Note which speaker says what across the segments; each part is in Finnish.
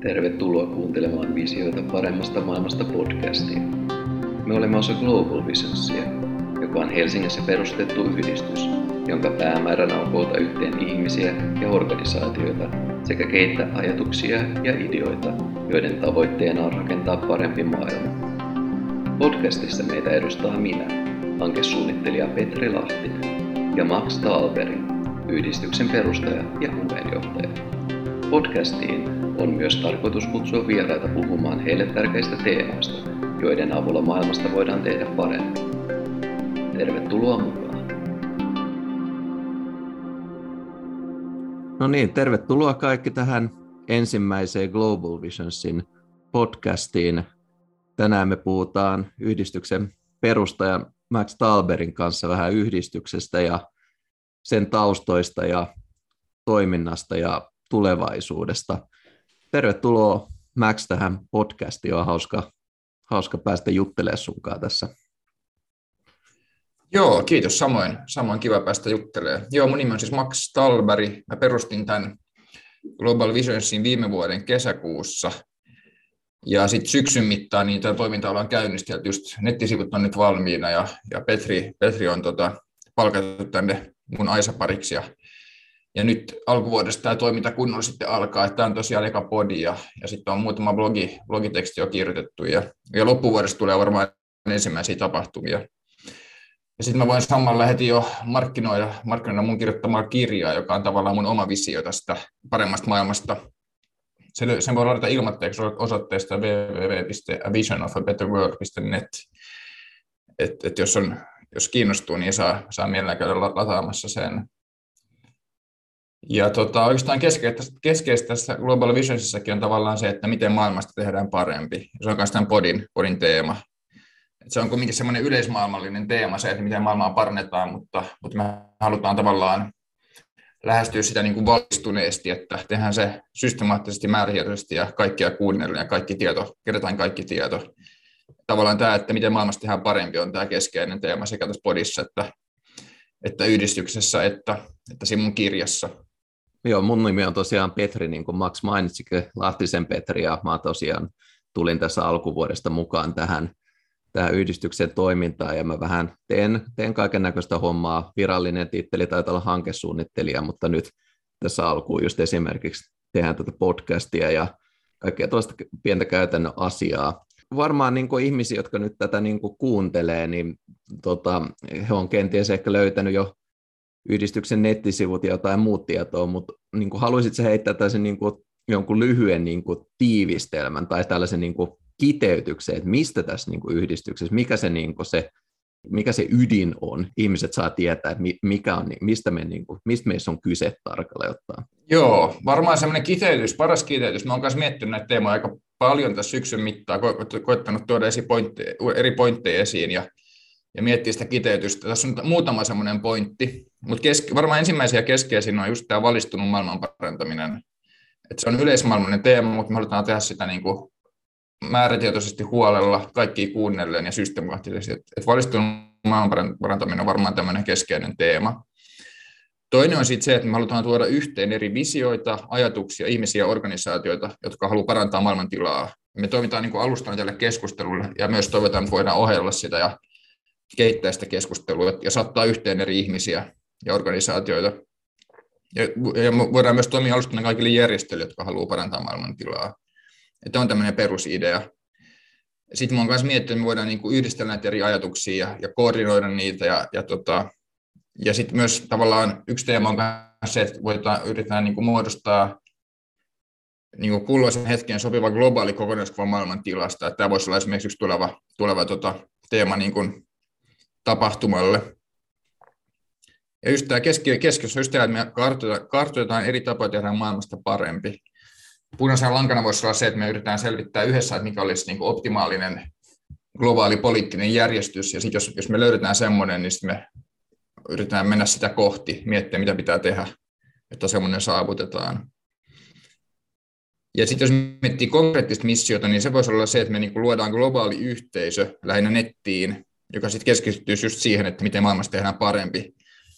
Speaker 1: Tervetuloa kuuntelemaan Visioita paremmasta maailmasta podcastia. Me olemme osa Global Visionsia, joka on Helsingissä perustettu yhdistys, jonka päämääränä on koota yhteen ihmisiä ja organisaatioita sekä keittää ajatuksia ja ideoita, joiden tavoitteena on rakentaa parempi maailma. Podcastissa meitä edustaa minä, hankesuunnittelija Petri Lahtinen ja Max Talberi, yhdistyksen perustaja ja puheenjohtaja. Podcastiin on myös tarkoitus kutsua vieraita puhumaan heille tärkeistä teemoista, joiden avulla maailmasta voidaan tehdä parempi. Tervetuloa mukaan.
Speaker 2: No niin, tervetuloa kaikki tähän ensimmäiseen Global Visionsin podcastiin. Tänään me puhutaan yhdistyksen perustajan Max Talberin kanssa vähän yhdistyksestä ja sen taustoista ja toiminnasta ja tulevaisuudesta. Tervetuloa Max tähän podcastiin. On hauska, hauska päästä juttelemaan sunkaan tässä.
Speaker 3: Joo, kiitos. Samoin, samoin kiva päästä juttelemaan. Joo, mun nimi on siis Max Talberi. Mä perustin tämän Global Visionsin viime vuoden kesäkuussa. Ja sitten syksyn mittaan niin tämä toiminta ollaan käynnistelty, just nettisivut on nyt valmiina ja, ja Petri, Petri on tota, palkattu tänne mun Aisa-pariksi ja ja nyt alkuvuodesta tämä toiminta kunnolla sitten alkaa, että tämä on tosiaan eka podi ja, ja sitten on muutama blogi, blogiteksti jo kirjoitettu ja, ja loppuvuodesta tulee varmaan ensimmäisiä tapahtumia. Ja sitten mä voin samalla heti jo markkinoida, markkinoida mun kirjoittamaa kirjaa, joka on tavallaan mun oma visio tästä paremmasta maailmasta. Sen, voi ladata ilmatteeksi osoitteesta www.visionofabetterworld.net. Et, et jos, on, jos kiinnostuu, niin saa, saa mielellään käydä lataamassa sen. Ja tota, oikeastaan keskeistä, keskeistä tässä Global Visionsissakin on tavallaan se, että miten maailmasta tehdään parempi. Se on myös tämän podin, podin teema. Et se on kuitenkin semmoinen yleismaailmallinen teema se, että miten maailmaa parannetaan, mutta, mutta me halutaan tavallaan lähestyä sitä niin kuin valistuneesti, että tehdään se systemaattisesti, määrätietoisesti ja kaikkia kuunnellen ja kaikki tieto, kerätään kaikki tieto. Tavallaan tämä, että miten maailmasta tehdään parempi, on tämä keskeinen teema sekä tässä podissa että, että yhdistyksessä että, että siinä mun kirjassa.
Speaker 2: Joo, mun nimi on tosiaan Petri, niin kuin Max mainitsikin, Lahtisen Petri, ja mä tosiaan tulin tässä alkuvuodesta mukaan tähän, tähän yhdistyksen toimintaan, ja mä vähän teen, teen kaiken näköistä hommaa. Virallinen titteli taitaa olla hankesuunnittelija, mutta nyt tässä alkuun just esimerkiksi tehdään tätä podcastia ja kaikkea tällaista pientä käytännön asiaa. Varmaan niin ihmisiä, jotka nyt tätä niin kuuntelee, niin tota, he on kenties ehkä löytänyt jo yhdistyksen nettisivut ja jotain muut tietoa, mutta niin kuin haluaisitko heittää tällaisen niin kuin, jonkun lyhyen niin kuin, tiivistelmän tai tällaisen niin kuin, kiteytyksen, että mistä tässä niin kuin, yhdistyksessä, mikä se, niin kuin, se mikä se ydin on, ihmiset saa tietää, että mikä on, mistä, me, niin kuin, mistä meissä on kyse tarkalleen ottaen.
Speaker 3: Joo, varmaan semmoinen kiteytys, paras kiteytys. Mä oon myös miettinyt näitä teemoja aika paljon tässä syksyn mittaan, ko- koettanut tuoda eri pointteja esiin ja ja miettiä sitä kiteytystä. Tässä on muutama semmoinen pointti, mutta keske, varmaan ensimmäisiä keskeisiä on just tämä valistunut maailman parantaminen. Et se on yleismaailmallinen teema, mutta me halutaan tehdä sitä niin kuin määrätietoisesti huolella, kaikki kuunnellen ja systemaattisesti. Et, et valistunut maailman parantaminen on varmaan tämmöinen keskeinen teema. Toinen on sitten se, että me halutaan tuoda yhteen eri visioita, ajatuksia, ihmisiä ja organisaatioita, jotka haluaa parantaa maailmantilaa. Me toimitaan niin kuin alustana tälle keskustelulle ja myös toivotaan, että voidaan ohjella sitä ja keittää sitä keskustelua ja saattaa yhteen eri ihmisiä ja organisaatioita. Ja, ja voidaan myös toimia alustana kaikille järjestöille, jotka haluaa parantaa maailman tilaa. Että on tämmöinen perusidea. Sitten oon myös miettinyt, että me voidaan niin yhdistellä näitä eri ajatuksia ja, ja koordinoida niitä. Ja, ja, tota, ja sitten myös tavallaan yksi teema on se, että voidaan, yritetään niin muodostaa niin kuin kulloisen hetken sopiva globaali kokonaiskuva maailman tilasta. Tämä voisi olla esimerkiksi yksi tuleva, tuleva tota, teema niin kuin tapahtumalle. Ja just tämä keski, keskiössä just tämä, että me kartoitetaan, kartoitetaan eri tapoja tehdä maailmasta parempi. Punaisena lankana voisi olla se, että me yritetään selvittää yhdessä, että mikä olisi niin optimaalinen globaali poliittinen järjestys, ja sitten jos, jos me löydetään semmoinen, niin me yritetään mennä sitä kohti, miettiä, mitä pitää tehdä, jotta semmoinen saavutetaan. Ja sitten jos miettii konkreettista missiota, niin se voisi olla se, että me niin luodaan globaali yhteisö lähinnä nettiin, joka sitten keskittyisi just siihen, että miten maailmasta tehdään parempi.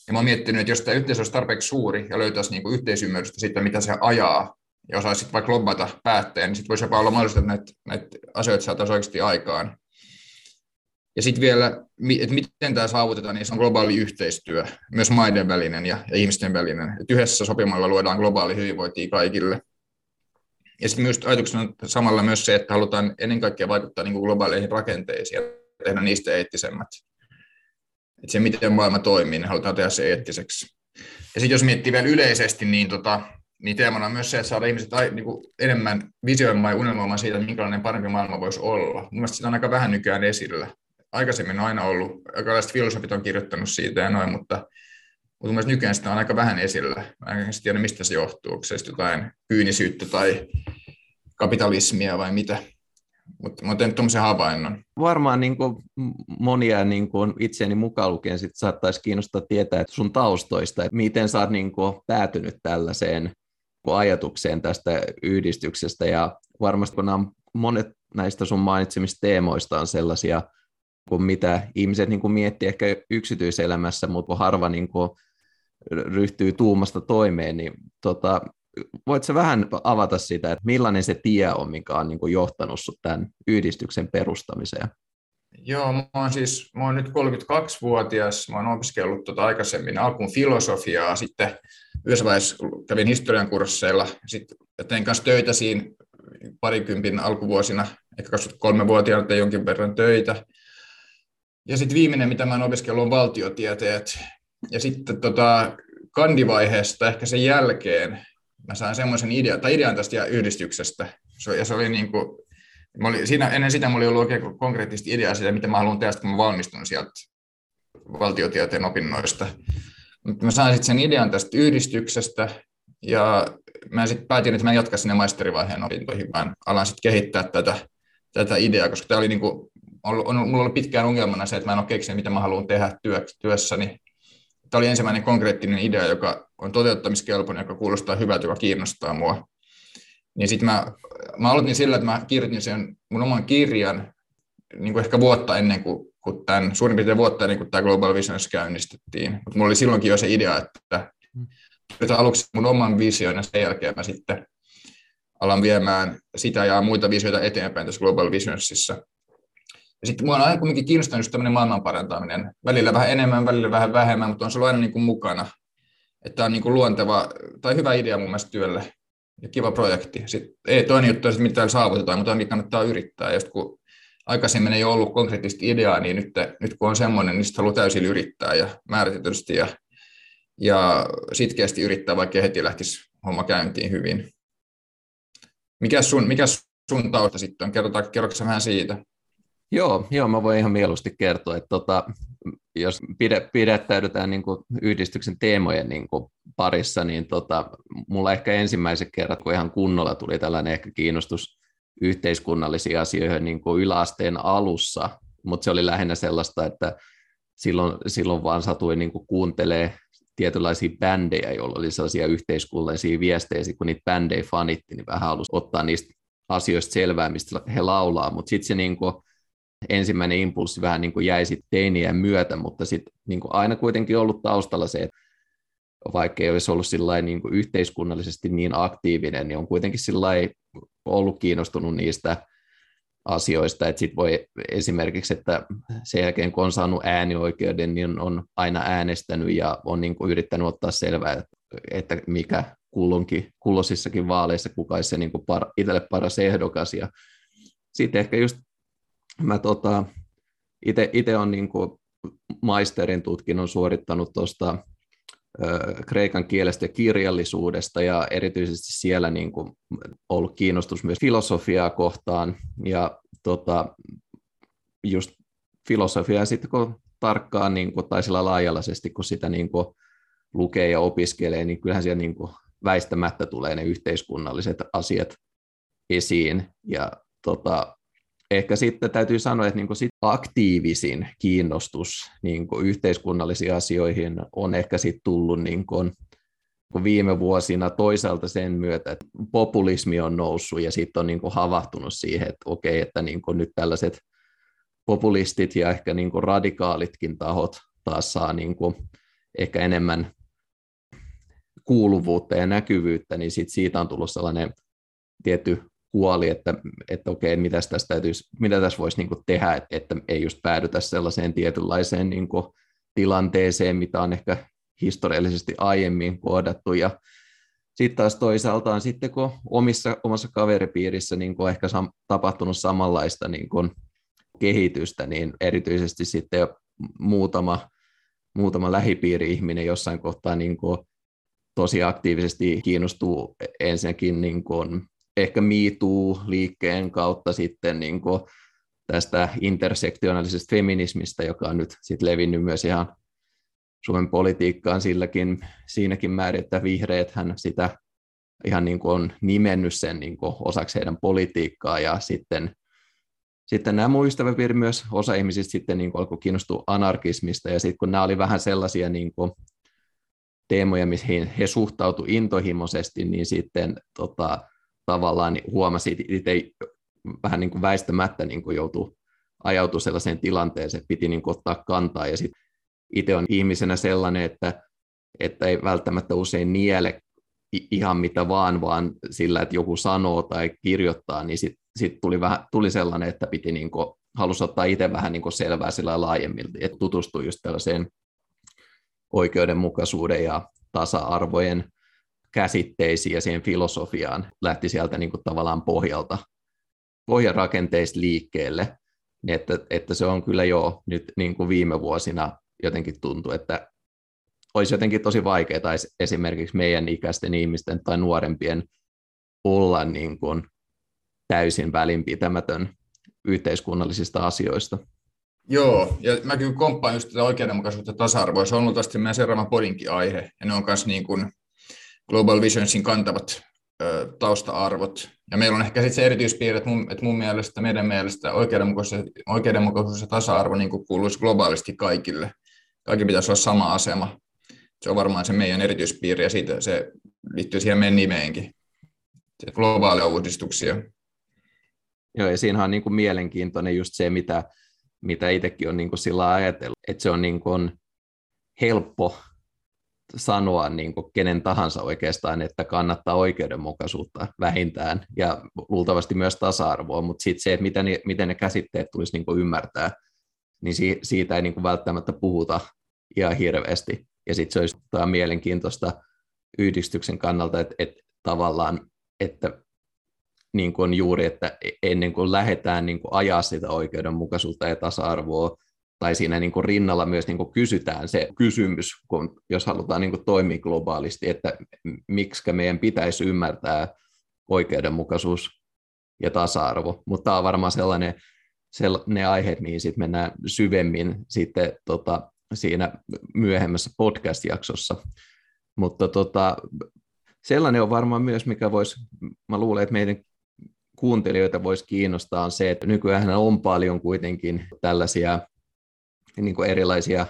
Speaker 3: Ja mä oon miettinyt, että jos tämä yhteisö olisi tarpeeksi suuri ja löytäisi niinku yhteisymmärrystä siitä, mitä se ajaa ja osaisi sitten vaikka lobbata päättäjän, niin sitten voisi jopa olla mahdollista, että näitä, näitä asioita saataisiin oikeasti aikaan. Ja sitten vielä, että miten tämä saavutetaan, niin se on globaali yhteistyö, myös maiden välinen ja, ja ihmisten välinen. Et yhdessä sopimalla luodaan globaali hyvinvointia kaikille. Ja sitten myös ajatuksena on samalla myös se, että halutaan ennen kaikkea vaikuttaa niin kuin globaaleihin rakenteisiin ja tehdä niistä eettisemmät. Että se, miten maailma toimii, niin halutaan tehdä se eettiseksi. Ja sitten jos miettii vielä yleisesti, niin, tota, niin teemana on myös se, että saada ihmiset niin kuin enemmän visioimaan ja unelmoimaan siitä, minkälainen parempi maailma voisi olla. Mielestäni sitä on aika vähän nykyään esillä aikaisemmin on aina ollut, aikalaiset filosofit on kirjoittanut siitä ja noin, mutta, mutta mielestäni nykyään sitä on aika vähän esillä. Mä en tiedä, mistä se johtuu, onko se jotain kyynisyyttä tai kapitalismia vai mitä. Mutta mä teen tuommoisen havainnon.
Speaker 2: Varmaan niin kuin monia niin kuin itseäni mukaan lukien sit saattaisi kiinnostaa tietää että sun taustoista, että miten sä oot niin kuin päätynyt tällaiseen ajatukseen tästä yhdistyksestä. Ja varmasti kun nämä monet näistä sun mainitsemista teemoista on sellaisia, kuin mitä ihmiset niin kuin miettii ehkä yksityiselämässä, mutta harva niin kuin ryhtyy tuumasta toimeen, niin tota, voitko vähän avata sitä, että millainen se tie on, mikä on niin kuin johtanut sinut tämän yhdistyksen perustamiseen?
Speaker 3: Joo, mä oon siis, mä oon nyt 32-vuotias, mä oon opiskellut tuota aikaisemmin alkuun filosofiaa, sitten yhdessä vaiheessa kävin historian kursseilla, sitten tein kanssa töitä siinä parikympin alkuvuosina, ehkä 23-vuotiaana tein jonkin verran töitä, ja sitten viimeinen, mitä mä oon opiskellut, on valtiotieteet. Ja sitten tota, kandivaiheesta ehkä sen jälkeen mä sain semmoisen idean, tai idean tästä yhdistyksestä. ja se oli niin kuin, mä siinä, ennen sitä mulla oli ollut oikein konkreettista ideaa siitä, mitä mä haluan tehdä, kun mä valmistun sieltä valtiotieteen opinnoista. Mutta mä sain sitten sen idean tästä yhdistyksestä, ja mä sitten päätin, että mä jatkan sinne maisterivaiheen opintoihin, vaan alan sitten kehittää tätä, tätä ideaa, koska tämä oli niin kuin on, on, mulla oli pitkään ongelmana se, että mä en ole keksinyt, mitä mä haluan tehdä työ, työssäni. Tämä oli ensimmäinen konkreettinen idea, joka on toteuttamiskelpoinen, joka kuulostaa hyvältä, joka kiinnostaa mua. Niin sitten mä, mä aloitin sillä, että mä kirjoitin sen mun oman kirjan niin kuin ehkä vuotta ennen kuin, kuin tämän, suurin piirtein vuotta ennen kuin tämä Global Visions käynnistettiin. Mutta mulla oli silloinkin jo se idea, että kirjoitan aluksi mun oman vision ja sen jälkeen mä sitten alan viemään sitä ja muita visioita eteenpäin tässä Global Visionsissa. Ja sitten mua on aina kuitenkin kiinnostanut tämmöinen maailman parantaminen. Välillä vähän enemmän, välillä vähän vähemmän, mutta on se ollut aina niin kuin mukana. Että on niin kuin luonteva tai hyvä idea mun mielestä työlle ja kiva projekti. Sitten, ei, toinen juttu että mitä saavutetaan, mutta mikä kannattaa yrittää. Ja kun aikaisemmin ei ollut konkreettista ideaa, niin nyt, nyt kun on semmoinen, niin sitten haluaa täysin yrittää ja määrätitysti ja, ja sitkeästi yrittää, vaikka heti lähtisi homma käyntiin hyvin. Mikä sun, mikä sun tausta sitten on? Kerrotaan, kerroksä vähän siitä?
Speaker 2: Joo, joo, mä voin ihan mieluusti kertoa, että tota, jos pide, pidättäydytään niin kuin yhdistyksen teemojen niin kuin parissa, niin tota, mulla ehkä ensimmäiset kerrat, kun ihan kunnolla tuli tällainen ehkä kiinnostus yhteiskunnallisiin asioihin niin kuin yläasteen alussa, mutta se oli lähinnä sellaista, että silloin, silloin vaan satuin niin kuin kuuntelee tietynlaisia bändejä, joilla oli sellaisia yhteiskunnallisia viestejä, kun niitä bändejä fanitti, niin vähän halusi ottaa niistä asioista selvää, mistä he laulaa, mutta sitten se niin kuin, ensimmäinen impulssi vähän niin kuin jäi sitten teinien myötä, mutta sitten niin kuin aina kuitenkin ollut taustalla se, että vaikka ei olisi ollut niin kuin yhteiskunnallisesti niin aktiivinen, niin on kuitenkin ollut kiinnostunut niistä asioista, että sitten voi esimerkiksi, että sen jälkeen kun on saanut äänioikeuden, niin on aina äänestänyt ja on niin kuin yrittänyt ottaa selvää, että mikä kulloinkin, kulloisissakin vaaleissa, kuka se niin kuin par, itselle paras ehdokas. Ja sitten ehkä just mä tota, itse olen niin kuin maisterin tutkinnon suorittanut tuosta kreikan kielestä ja kirjallisuudesta ja erityisesti siellä niin kuin ollut kiinnostus myös filosofiaa kohtaan. Ja tota, just filosofiaa sitten kun tarkkaan niin kuin, tai sillä laajalaisesti kun sitä niin kuin lukee ja opiskelee, niin kyllähän siellä niin kuin väistämättä tulee ne yhteiskunnalliset asiat esiin. Ja tota, ehkä sitten täytyy sanoa, että niin kuin sit aktiivisin kiinnostus niin kuin yhteiskunnallisiin asioihin on ehkä sitten tullut niin kuin viime vuosina. Toisaalta sen myötä, että populismi on noussut ja sitten on niin kuin havahtunut siihen, että okei, että niin kuin nyt tällaiset populistit ja ehkä niin kuin radikaalitkin tahot taas saa niin kuin ehkä enemmän kuuluvuutta ja näkyvyyttä, niin sit siitä on tullut sellainen tietty huoli, että, että okei, mitä tässä, täytyisi, mitä tässä voisi niin kuin tehdä, että, että ei just päädytä sellaiseen tietynlaiseen niin kuin tilanteeseen, mitä on ehkä historiallisesti aiemmin kohdattu. Ja sitten taas toisaalta on sitten, kun omissa, omassa kaveripiirissä niin kuin ehkä sam, tapahtunut samanlaista niin kuin kehitystä, niin erityisesti sitten muutama, muutama lähipiiri-ihminen jossain kohtaa niin kuin tosi aktiivisesti kiinnostuu ensinnäkin niin kuin ehkä MeToo-liikkeen kautta sitten niin kuin tästä intersektionaalisesta feminismistä, joka on nyt sit levinnyt myös ihan Suomen politiikkaan silläkin, siinäkin määrin, että vihreät hän sitä ihan niin kuin on nimennyt sen niin kuin osaksi heidän politiikkaa. Ja sitten, sitten nämä muu ystäväpiiri myös, osa ihmisistä sitten niin kuin alkoi kiinnostua anarkismista. Ja sitten kun nämä oli vähän sellaisia niin kuin teemoja, mihin he suhtautuivat intohimoisesti, niin sitten tota, tavallaan huomasi itse vähän niin kuin väistämättä niin kuin joutui ajautui sellaiseen tilanteeseen, että piti niin kuin ottaa kantaa. Ja sitten itse on ihmisenä sellainen, että, että ei välttämättä usein niele ihan mitä vaan, vaan sillä, että joku sanoo tai kirjoittaa, niin sitten sit tuli, tuli sellainen, että piti niin kuin, halusi ottaa itse vähän niin kuin selvää sillä laajemmilta, että tutustui just tällaiseen oikeudenmukaisuuden ja tasa-arvojen käsitteisiin ja siihen filosofiaan, lähti sieltä niin kuin tavallaan pohjalta, pohjarakenteista liikkeelle, niin että, että se on kyllä jo nyt niin kuin viime vuosina jotenkin tuntuu, että olisi jotenkin tosi vaikeaa esimerkiksi meidän ikäisten ihmisten tai nuorempien olla niin kuin täysin välinpitämätön yhteiskunnallisista asioista.
Speaker 3: Joo, ja mä kyllä komppaan just tätä oikeudenmukaisuutta tasa-arvoa. Se on ollut meidän seuraavan podinkin aihe, ja ne on myös niin kuin Global Visionsin kantavat ö, tausta-arvot. Ja meillä on ehkä sitten se erityispiirre, että mun, että mun mielestä, meidän mielestä oikeudenmukaisuus, oikeudenmukaisuus ja tasa-arvo niin kuuluisi globaalisti kaikille. Kaikki pitäisi olla sama asema. Se on varmaan se meidän erityispiirre, ja siitä se liittyy siihen meidän nimeenkin. Se globaalia uudistuksia.
Speaker 2: Joo, ja siinä on niin kuin mielenkiintoinen just se, mitä, mitä itsekin on niin kuin sillä ajatellut, että se on niin kuin helppo sanoa niin kuin kenen tahansa oikeastaan, että kannattaa oikeudenmukaisuutta vähintään ja luultavasti myös tasa-arvoa, mutta sitten se, että miten ne, miten ne käsitteet tulisi niin kuin ymmärtää, niin si, siitä ei niin kuin välttämättä puhuta ihan hirveästi. Ja sitten se olisi mielenkiintoista yhdistyksen kannalta, että, että tavallaan, että niin kuin juuri, että ennen kuin lähdetään niin kuin ajaa sitä oikeudenmukaisuutta ja tasa-arvoa, tai siinä niin kuin rinnalla myös niin kuin kysytään se kysymys, kun, jos halutaan niin kuin toimia globaalisti, että miksi meidän pitäisi ymmärtää oikeudenmukaisuus ja tasa-arvo. Mutta tämä on varmaan sellainen, ne aiheet, mihin sitten mennään syvemmin sitten tota, siinä myöhemmässä podcast-jaksossa. Mutta tota, sellainen on varmaan myös, mikä voisi, mä luulen, että meidän kuuntelijoita voisi kiinnostaa, on se, että nykyään on paljon kuitenkin tällaisia niin kuin erilaisia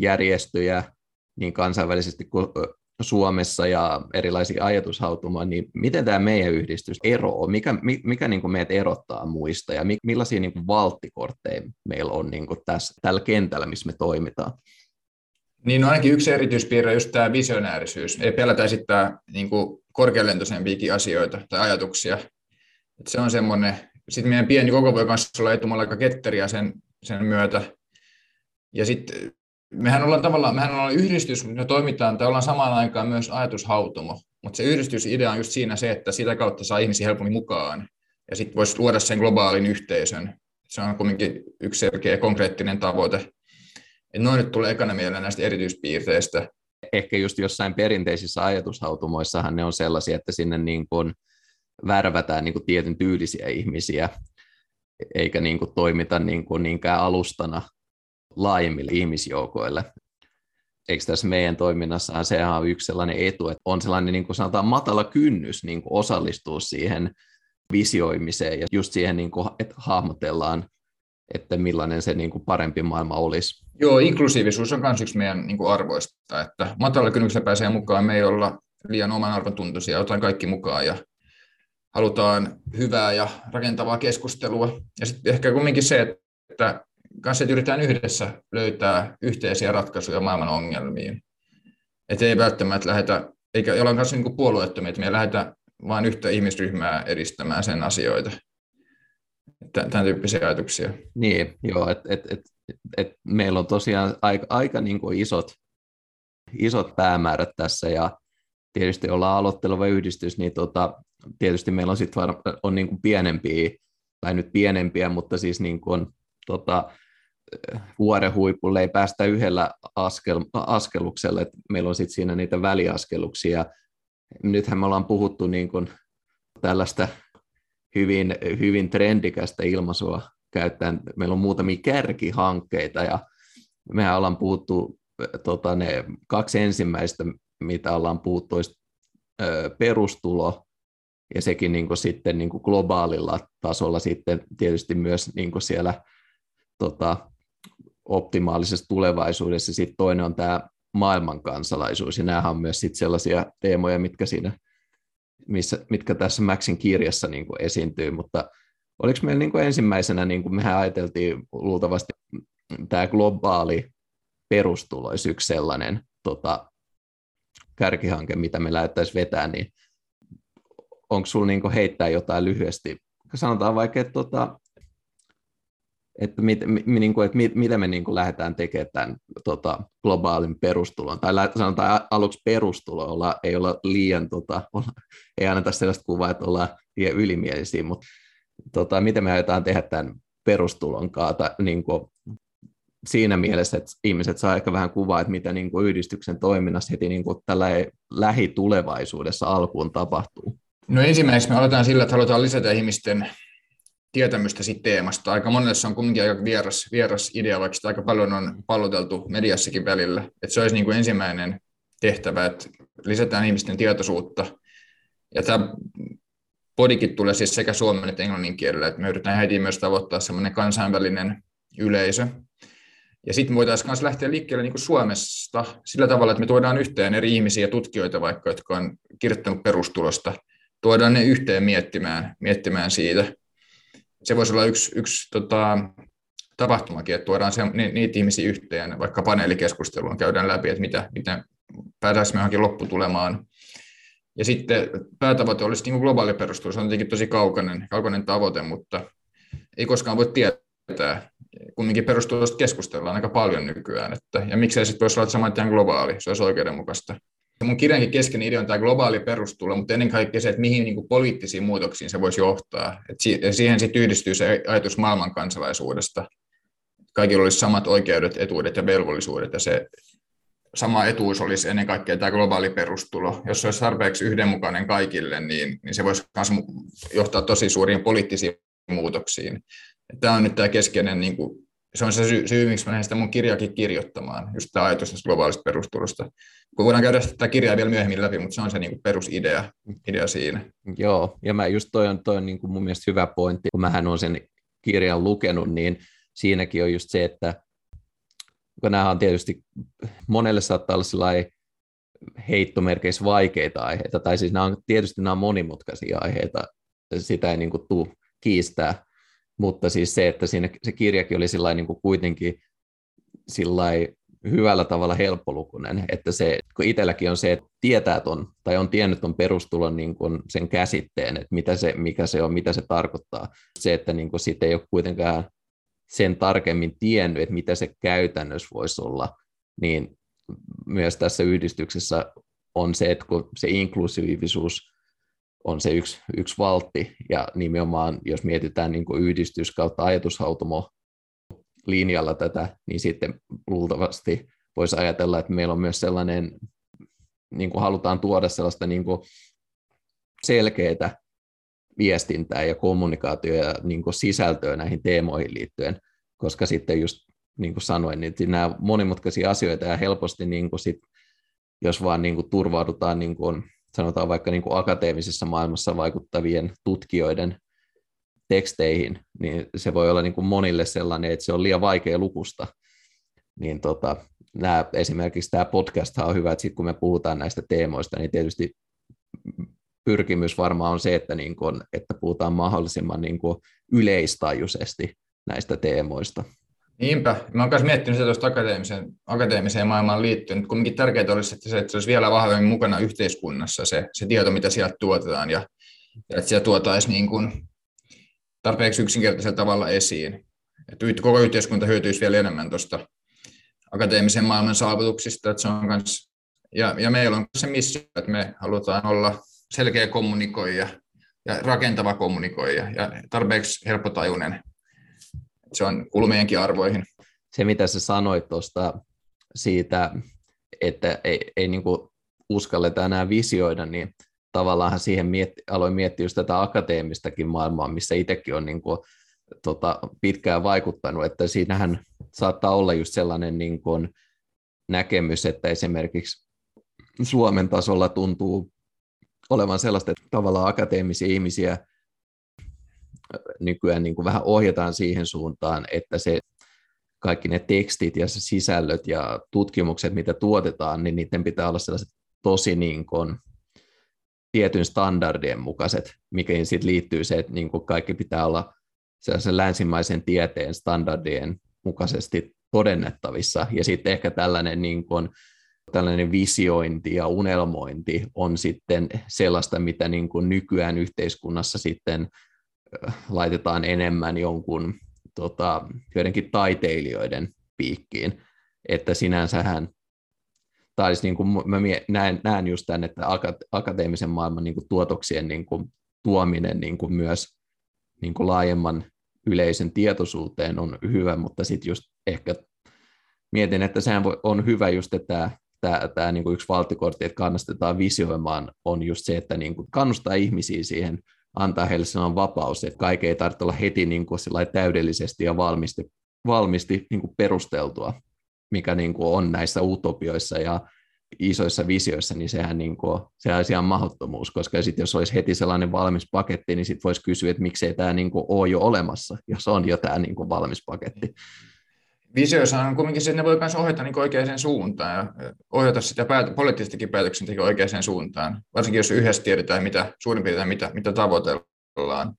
Speaker 2: järjestöjä niin kansainvälisesti kuin Suomessa ja erilaisia ajatushautumaa, niin miten tämä meidän yhdistys eroaa? Mikä, mikä niin kuin meidät erottaa muista ja millaisia niin kuin valttikortteja meillä on niin kuin tässä, tällä kentällä, missä me toimitaan?
Speaker 3: Niin no ainakin yksi erityispiirre on just tämä visionäärisyys. Ei pelätä esittää niin korkealentoisempiakin asioita tai ajatuksia. Et se on semmoinen, sitten meidän pieni koko voi kanssa olla etumalla aika ketteriä sen, sen myötä, ja sitten mehän ollaan tavallaan, mehän ollaan yhdistys, me toimitaan, tai ollaan samaan aikaan myös ajatushautomo, mutta se yhdistysidea on just siinä se, että sitä kautta saa ihmisiä helpommin mukaan, ja sitten voisi luoda sen globaalin yhteisön. Se on kuitenkin yksi selkeä konkreettinen tavoite. Et noin nyt tulee ekana mieleen näistä erityispiirteistä.
Speaker 2: Ehkä just jossain perinteisissä ajatushautumoissahan ne on sellaisia, että sinne niin kuin värvätään niin kuin tietyn tyylisiä ihmisiä, eikä niin kuin toimita niin kuin niinkään alustana laajemmille ihmisjoukoille. Eikö tässä meidän toiminnassa sehän on yksi sellainen etu, että on sellainen niin kuin sanotaan matala kynnys niin kuin osallistua siihen visioimiseen ja just siihen, niin kuin, että hahmotellaan, että millainen se niin kuin parempi maailma olisi.
Speaker 3: Joo, inklusiivisuus on myös yksi meidän niin kuin arvoista, että matala kynnyksellä pääsee mukaan, me ei olla liian oman arvon tuntuisia, otetaan kaikki mukaan ja halutaan hyvää ja rakentavaa keskustelua. Ja sitten ehkä kumminkin se, että kanssa että yritetään yhdessä löytää yhteisiä ratkaisuja maailman ongelmiin. Että ei välttämättä lähdetä eikä olla kanssa niin puolueettomia, että me lähdetään vain yhtä ihmisryhmää edistämään sen asioita. Tämän tyyppisiä ajatuksia.
Speaker 2: Niin, joo, että et, et, et meillä on tosiaan aika, aika niin kuin isot, isot päämäärät tässä ja tietysti ollaan aloitteleva yhdistys, niin tota, tietysti meillä on sitten on niin kuin pienempiä, tai nyt pienempiä, mutta siis niin kuin, tota, vuoren huipulle ei päästä yhdellä askel, askeluksella, että meillä on sitten siinä niitä väliaskeluksia. Nythän me ollaan puhuttu niin kuin tällaista hyvin, hyvin trendikästä ilmaisua käyttäen. Meillä on muutamia kärkihankkeita ja mehän ollaan puhuttu tota, ne kaksi ensimmäistä, mitä ollaan puhuttu, olisi perustulo ja sekin niin kuin sitten niin kuin globaalilla tasolla sitten tietysti myös niin kuin siellä tota, optimaalisessa tulevaisuudessa. Sitten toinen on tämä maailmankansalaisuus, ja nämähän on myös sitten sellaisia teemoja, mitkä, siinä, missä, mitkä tässä Maxin kirjassa niin kuin esiintyy, mutta oliko meillä niin kuin ensimmäisenä, niin kuin mehän ajateltiin luultavasti tämä globaali perustulo olisi yksi sellainen tota, kärkihanke, mitä me lähdettäisiin vetää, niin onko sinulla niin heittää jotain lyhyesti? Sanotaan vaikka, että tota, että, mit, mi, niin kuin, että mit, mitä me niin kuin lähdetään tekemään tämän tota, globaalin perustulon, tai sanotaan aluksi perustulo, olla, ei olla liian, tota, olla, ei anneta sellaista kuvaa, että ollaan liian ylimielisiä, mutta tota, miten me aiotaan tehdä tämän perustulon kaata, niin kuin, siinä mielessä, että ihmiset saa ehkä vähän kuvaa, että mitä niin kuin yhdistyksen toiminnassa heti niin kuin tällä lähitulevaisuudessa alkuun tapahtuu.
Speaker 3: No ensimmäiseksi me aloitetaan sillä, että halutaan lisätä ihmisten tietämystä siitä teemasta. Aika monelle se on kuitenkin aika vieras, vieras idea, vaikka sitä aika paljon on palloteltu mediassakin välillä. Että se olisi niin kuin ensimmäinen tehtävä, että lisätään ihmisten tietoisuutta. Ja tämä podikin tulee siis sekä suomen että englannin kielellä, että me yritetään heti myös tavoittaa semmoinen kansainvälinen yleisö. Ja sitten me voitaisiin myös lähteä liikkeelle niin kuin Suomesta sillä tavalla, että me tuodaan yhteen eri ihmisiä ja tutkijoita vaikka, jotka on kirjoittanut perustulosta, tuodaan ne yhteen miettimään, miettimään siitä – se voisi olla yksi, yksi tota, tapahtumakin, että tuodaan se, ni, niitä ihmisiä yhteen, vaikka paneelikeskusteluun käydään läpi, että mitä, miten päätäisimme johonkin lopputulemaan. Ja sitten päätavoite olisi niin globaali perustelu, se on tietenkin tosi kaukainen, kaukainen tavoite, mutta ei koskaan voi tietää. Kumminkin perustulosta keskustellaan aika paljon nykyään, että, ja miksei sitten voisi olla saman tien globaali, se olisi oikeudenmukaista. Mun kirjankin keskeinen idea on tämä globaali perustulo, mutta ennen kaikkea se, että mihin niin kuin poliittisiin muutoksiin se voisi johtaa. Et siihen sitten yhdistyy se ajatus maailman kansalaisuudesta. Kaikilla olisi samat oikeudet, etuudet ja velvollisuudet, ja se sama etuus olisi ennen kaikkea tämä globaali perustulo. Jos se olisi tarpeeksi yhdenmukainen kaikille, niin, niin se voisi myös johtaa tosi suuriin poliittisiin muutoksiin. Tämä on nyt tämä keskeinen niin kuin se on se syy, syy miksi mä sitä mun kirjakin kirjoittamaan, just tämä ajatus tästä globaalista perustulosta. Voidaan käydä tätä kirjaa vielä myöhemmin läpi, mutta se on se niin kuin perusidea idea siinä.
Speaker 2: Joo, ja mä just toi on, toi on niin kuin mun mielestä hyvä pointti, kun mähän on sen kirjan lukenut, niin siinäkin on just se, että kun nämä on tietysti, monelle saattaa olla sellainen heittomerkeissä vaikeita aiheita, tai siis nämä on, tietysti nämä on monimutkaisia aiheita, sitä ei niin kuin tule kiistää, mutta siis se, että siinä se kirjakin oli sillä niin kuin kuitenkin sillä hyvällä tavalla helppolukunen, että se, kun itselläkin on se, että tietää ton, tai on tiennyt ton perustulon niin kuin sen käsitteen, että mitä se, mikä se on, mitä se tarkoittaa. Se, että niin kuin siitä ei ole kuitenkaan sen tarkemmin tiennyt, että mitä se käytännössä voisi olla, niin myös tässä yhdistyksessä on se, että kun se inklusiivisuus on se yksi, yksi valtti, ja nimenomaan jos mietitään niin kuin yhdistys kautta ajatushautomo linjalla tätä, niin sitten luultavasti voisi ajatella, että meillä on myös sellainen, niin kuin halutaan tuoda sellaista niin kuin selkeää viestintää ja kommunikaatio ja niin kuin sisältöä näihin teemoihin liittyen, koska sitten just niin kuin sanoin, niin nämä monimutkaisia asioita ja helposti niin kuin sit, jos vaan niin kuin turvaudutaan niin kuin sanotaan vaikka niin kuin akateemisessa maailmassa vaikuttavien tutkijoiden teksteihin, niin se voi olla niin kuin monille sellainen, että se on liian vaikea lukusta. Niin tota, nämä, esimerkiksi tämä podcast on hyvä, että sit kun me puhutaan näistä teemoista, niin tietysti pyrkimys varmaan on se, että, niin kuin, että puhutaan mahdollisimman niin kuin yleistajuisesti näistä teemoista.
Speaker 3: Niinpä. Mä oon myös miettinyt sitä tuosta akateemiseen, akateemiseen maailmaan liittyen. Kuitenkin tärkeää olisi, että se, että se olisi vielä vahvemmin mukana yhteiskunnassa, se, se tieto, mitä sieltä tuotetaan, ja, ja että siellä tuotaisiin niin kuin tarpeeksi yksinkertaisella tavalla esiin. Että koko yhteiskunta hyötyisi vielä enemmän tuosta akateemisen maailman saavutuksista, että se on kans, ja, ja meillä on se missio, että me halutaan olla selkeä kommunikoija ja rakentava kommunikoija ja tarpeeksi helppotajuinen se on kulmienkin arvoihin.
Speaker 2: Se, mitä sä sanoit tuosta siitä, että ei, ei niin uskalleta enää visioida, niin tavallaan siihen mietti, aloin miettiä just tätä akateemistakin maailmaa, missä itsekin on niin kuin, tota, pitkään vaikuttanut, että siinähän saattaa olla just sellainen niin kuin näkemys, että esimerkiksi Suomen tasolla tuntuu olevan sellaista, että tavallaan akateemisia ihmisiä nykyään niin kuin vähän ohjataan siihen suuntaan, että se kaikki ne tekstit ja sisällöt ja tutkimukset, mitä tuotetaan, niin niiden pitää olla sellaiset tosi niin kuin tietyn standardien mukaiset, mikä sitten liittyy se, että niin kuin kaikki pitää olla sellaisen länsimaisen tieteen standardien mukaisesti todennettavissa. Ja sitten ehkä tällainen, niin kuin, tällainen visiointi ja unelmointi on sitten sellaista, mitä niin kuin nykyään yhteiskunnassa sitten laitetaan enemmän jonkun tota, joidenkin taiteilijoiden piikkiin, että sinänsähän tai siis niin kuin mä näen, näen just tämän, että akateemisen maailman niin kuin tuotoksien niin kuin tuominen niin kuin myös niin kuin laajemman yleisen tietoisuuteen on hyvä, mutta sitten just ehkä mietin, että sehän on hyvä just, että tämä, tämä, tämä niin kuin yksi valtikortti, että kannustetaan visioimaan, on just se, että niin kuin kannustaa ihmisiä siihen antaa heille sellainen vapaus, että kaikki ei tarvitse olla heti niin kuin täydellisesti ja valmisti, valmisti niin kuin perusteltua, mikä niin kuin on näissä utopioissa ja isoissa visioissa, niin sehän, niin kuin, sehän olisi ihan mahdottomuus, koska sit jos olisi heti sellainen valmis paketti, niin sitten voisi kysyä, että miksei tämä niin kuin ole jo olemassa, jos on jo tämä niin kuin valmis paketti
Speaker 3: visioissa on kuitenkin se, että ne voi myös ohjata niin oikeaan suuntaan ja ohjata sitä päät- poliittistakin päätöksentekoa oikeaan suuntaan, varsinkin jos yhdessä tiedetään, mitä suurin piirtein mitä, mitä tavoitellaan.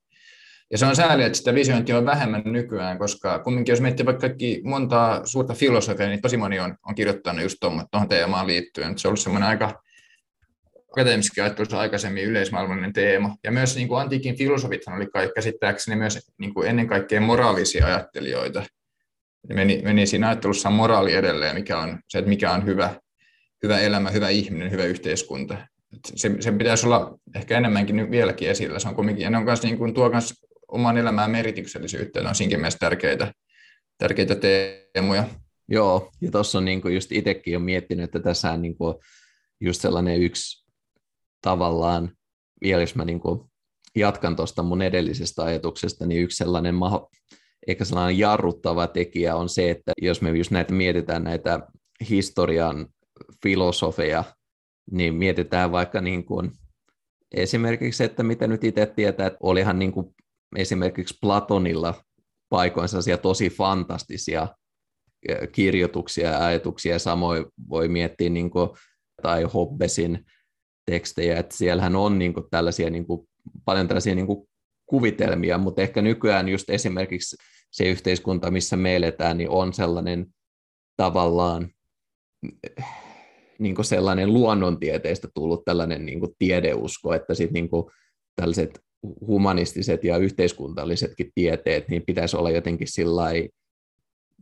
Speaker 3: Ja se on sääli, että sitä visiointia on vähemmän nykyään, koska kumminkin jos miettii vaikka kaikki montaa suurta filosofiaa, niin tosi moni on, on kirjoittanut just tuohon teemaan liittyen. Se on ollut semmoinen aika akateemisesti ajattelussa aikaisemmin yleismaailmallinen teema. Ja myös niin kuin antiikin filosofithan oli käsittääkseni myös niin kuin ennen kaikkea moraalisia ajattelijoita meni, meni siinä ajattelussa moraali edelleen, mikä on se, että mikä on hyvä, hyvä elämä, hyvä ihminen, hyvä yhteiskunta. Se, se pitäisi olla ehkä enemmänkin nyt vieläkin esillä. Se on kumminkin, ja ne on myös niin kuin, tuo myös oman elämään merkityksellisyyttä, ne on siinkin mielessä tärkeitä, tärkeitä teemoja.
Speaker 2: Joo, ja tuossa on niin kuin just itsekin jo miettinyt, että tässä on niin kuin just sellainen yksi tavallaan, vielä jos mä niin kuin jatkan tuosta mun edellisestä ajatuksesta, niin yksi sellainen maho, ehkä sellainen jarruttava tekijä on se, että jos me just näitä mietitään näitä historian filosofeja, niin mietitään vaikka niin kuin esimerkiksi, että mitä nyt itse tietää, että olihan niin kuin esimerkiksi Platonilla paikoin tosi fantastisia kirjoituksia ja ajatuksia, samoin voi miettiä niin kuin, tai Hobbesin tekstejä, että siellähän on niin kuin tällaisia niin kuin, paljon tällaisia niin kuin kuvitelmia, mutta ehkä nykyään just esimerkiksi se yhteiskunta, missä me eletään, niin on sellainen tavallaan niin kuin sellainen luonnontieteistä tullut tällainen niin kuin tiedeusko, että sitten niin kuin tällaiset humanistiset ja yhteiskuntallisetkin tieteet, niin pitäisi olla jotenkin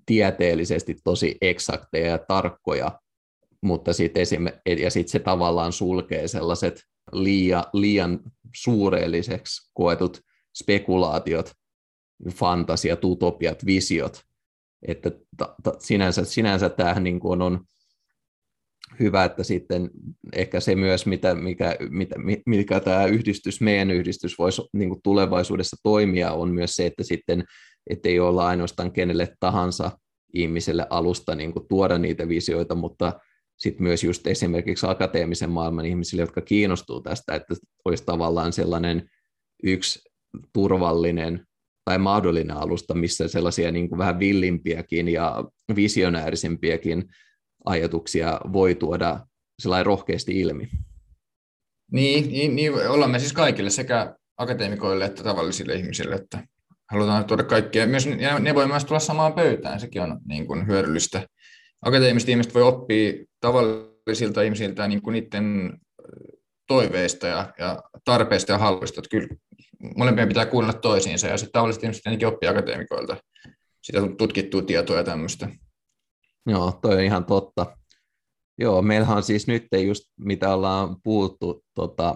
Speaker 2: tieteellisesti tosi eksakteja ja tarkkoja, mutta sitten esim- ja sit se tavallaan sulkee sellaiset liian, liian suureelliseksi koetut spekulaatiot fantasiat, utopiat, visiot. Että ta, ta, sinänsä, sinänsä tämähän niin kuin on hyvä, että sitten ehkä se myös, mitä, mikä, mitä, mikä tämä yhdistys, meidän yhdistys voisi niin kuin tulevaisuudessa toimia, on myös se, että sitten ei olla ainoastaan kenelle tahansa ihmiselle alusta niin kuin tuoda niitä visioita, mutta sitten myös just esimerkiksi akateemisen maailman ihmisille, jotka kiinnostuu tästä, että olisi tavallaan sellainen yksi turvallinen tai mahdollinen alusta, missä sellaisia niin kuin vähän villimpiäkin ja visionäärisempiäkin ajatuksia voi tuoda sellainen rohkeasti ilmi.
Speaker 3: Niin, niin, niin ollaan me siis kaikille sekä akateemikoille että tavallisille ihmisille, että halutaan tuoda kaikkia, myös, ja ne voi myös tulla samaan pöytään, sekin on niin kuin hyödyllistä. Akateemiset ihmiset voi oppia tavallisilta ihmisiltä niin kuin niiden toiveista ja, ja tarpeista ja haluista. Että kyllä molempien pitää kuunnella toisiinsa ja sitten tavalliset ihmiset tietenkin oppii akateemikoilta sitä tutkittua tietoa ja tämmöistä.
Speaker 2: Joo, toi on ihan totta. Joo, meillähän on siis nyt just mitä ollaan puhuttu, tota,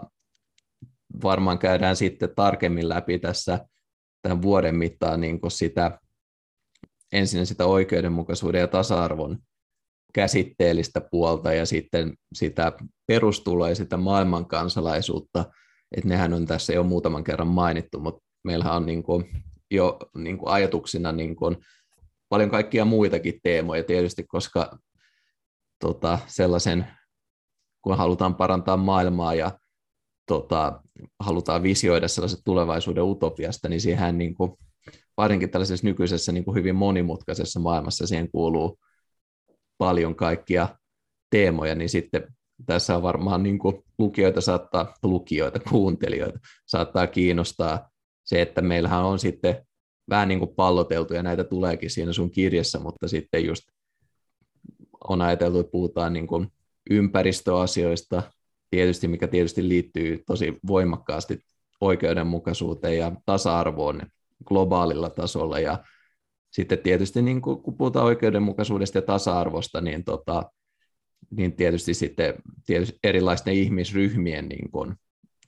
Speaker 2: varmaan käydään sitten tarkemmin läpi tässä tämän vuoden mittaan niin sitä, ensin sitä oikeudenmukaisuuden ja tasa-arvon käsitteellistä puolta ja sitten sitä perustuloa ja sitä maailmankansalaisuutta, että nehän on tässä jo muutaman kerran mainittu, mutta meillähän on niin kuin jo niin kuin ajatuksina niin kuin paljon kaikkia muitakin teemoja tietysti, koska tota, sellaisen, kun halutaan parantaa maailmaa ja tota, halutaan visioida sellaiset tulevaisuuden utopiasta, niin siihen niin kuin, varsinkin tällaisessa nykyisessä niin kuin hyvin monimutkaisessa maailmassa siihen kuuluu paljon kaikkia teemoja, niin sitten tässä on varmaan niin kuin lukijoita saattaa, lukijoita, kuuntelijoita saattaa kiinnostaa se, että meillähän on sitten vähän niin kuin palloteltu, ja näitä tuleekin siinä sun kirjassa, mutta sitten just on ajateltu, että puhutaan niin kuin ympäristöasioista, tietysti, mikä tietysti liittyy tosi voimakkaasti oikeudenmukaisuuteen ja tasa-arvoon globaalilla tasolla, ja sitten tietysti niin kun puhutaan oikeudenmukaisuudesta ja tasa-arvosta, niin, tota, niin tietysti sitten tietysti erilaisten ihmisryhmien niin kuin,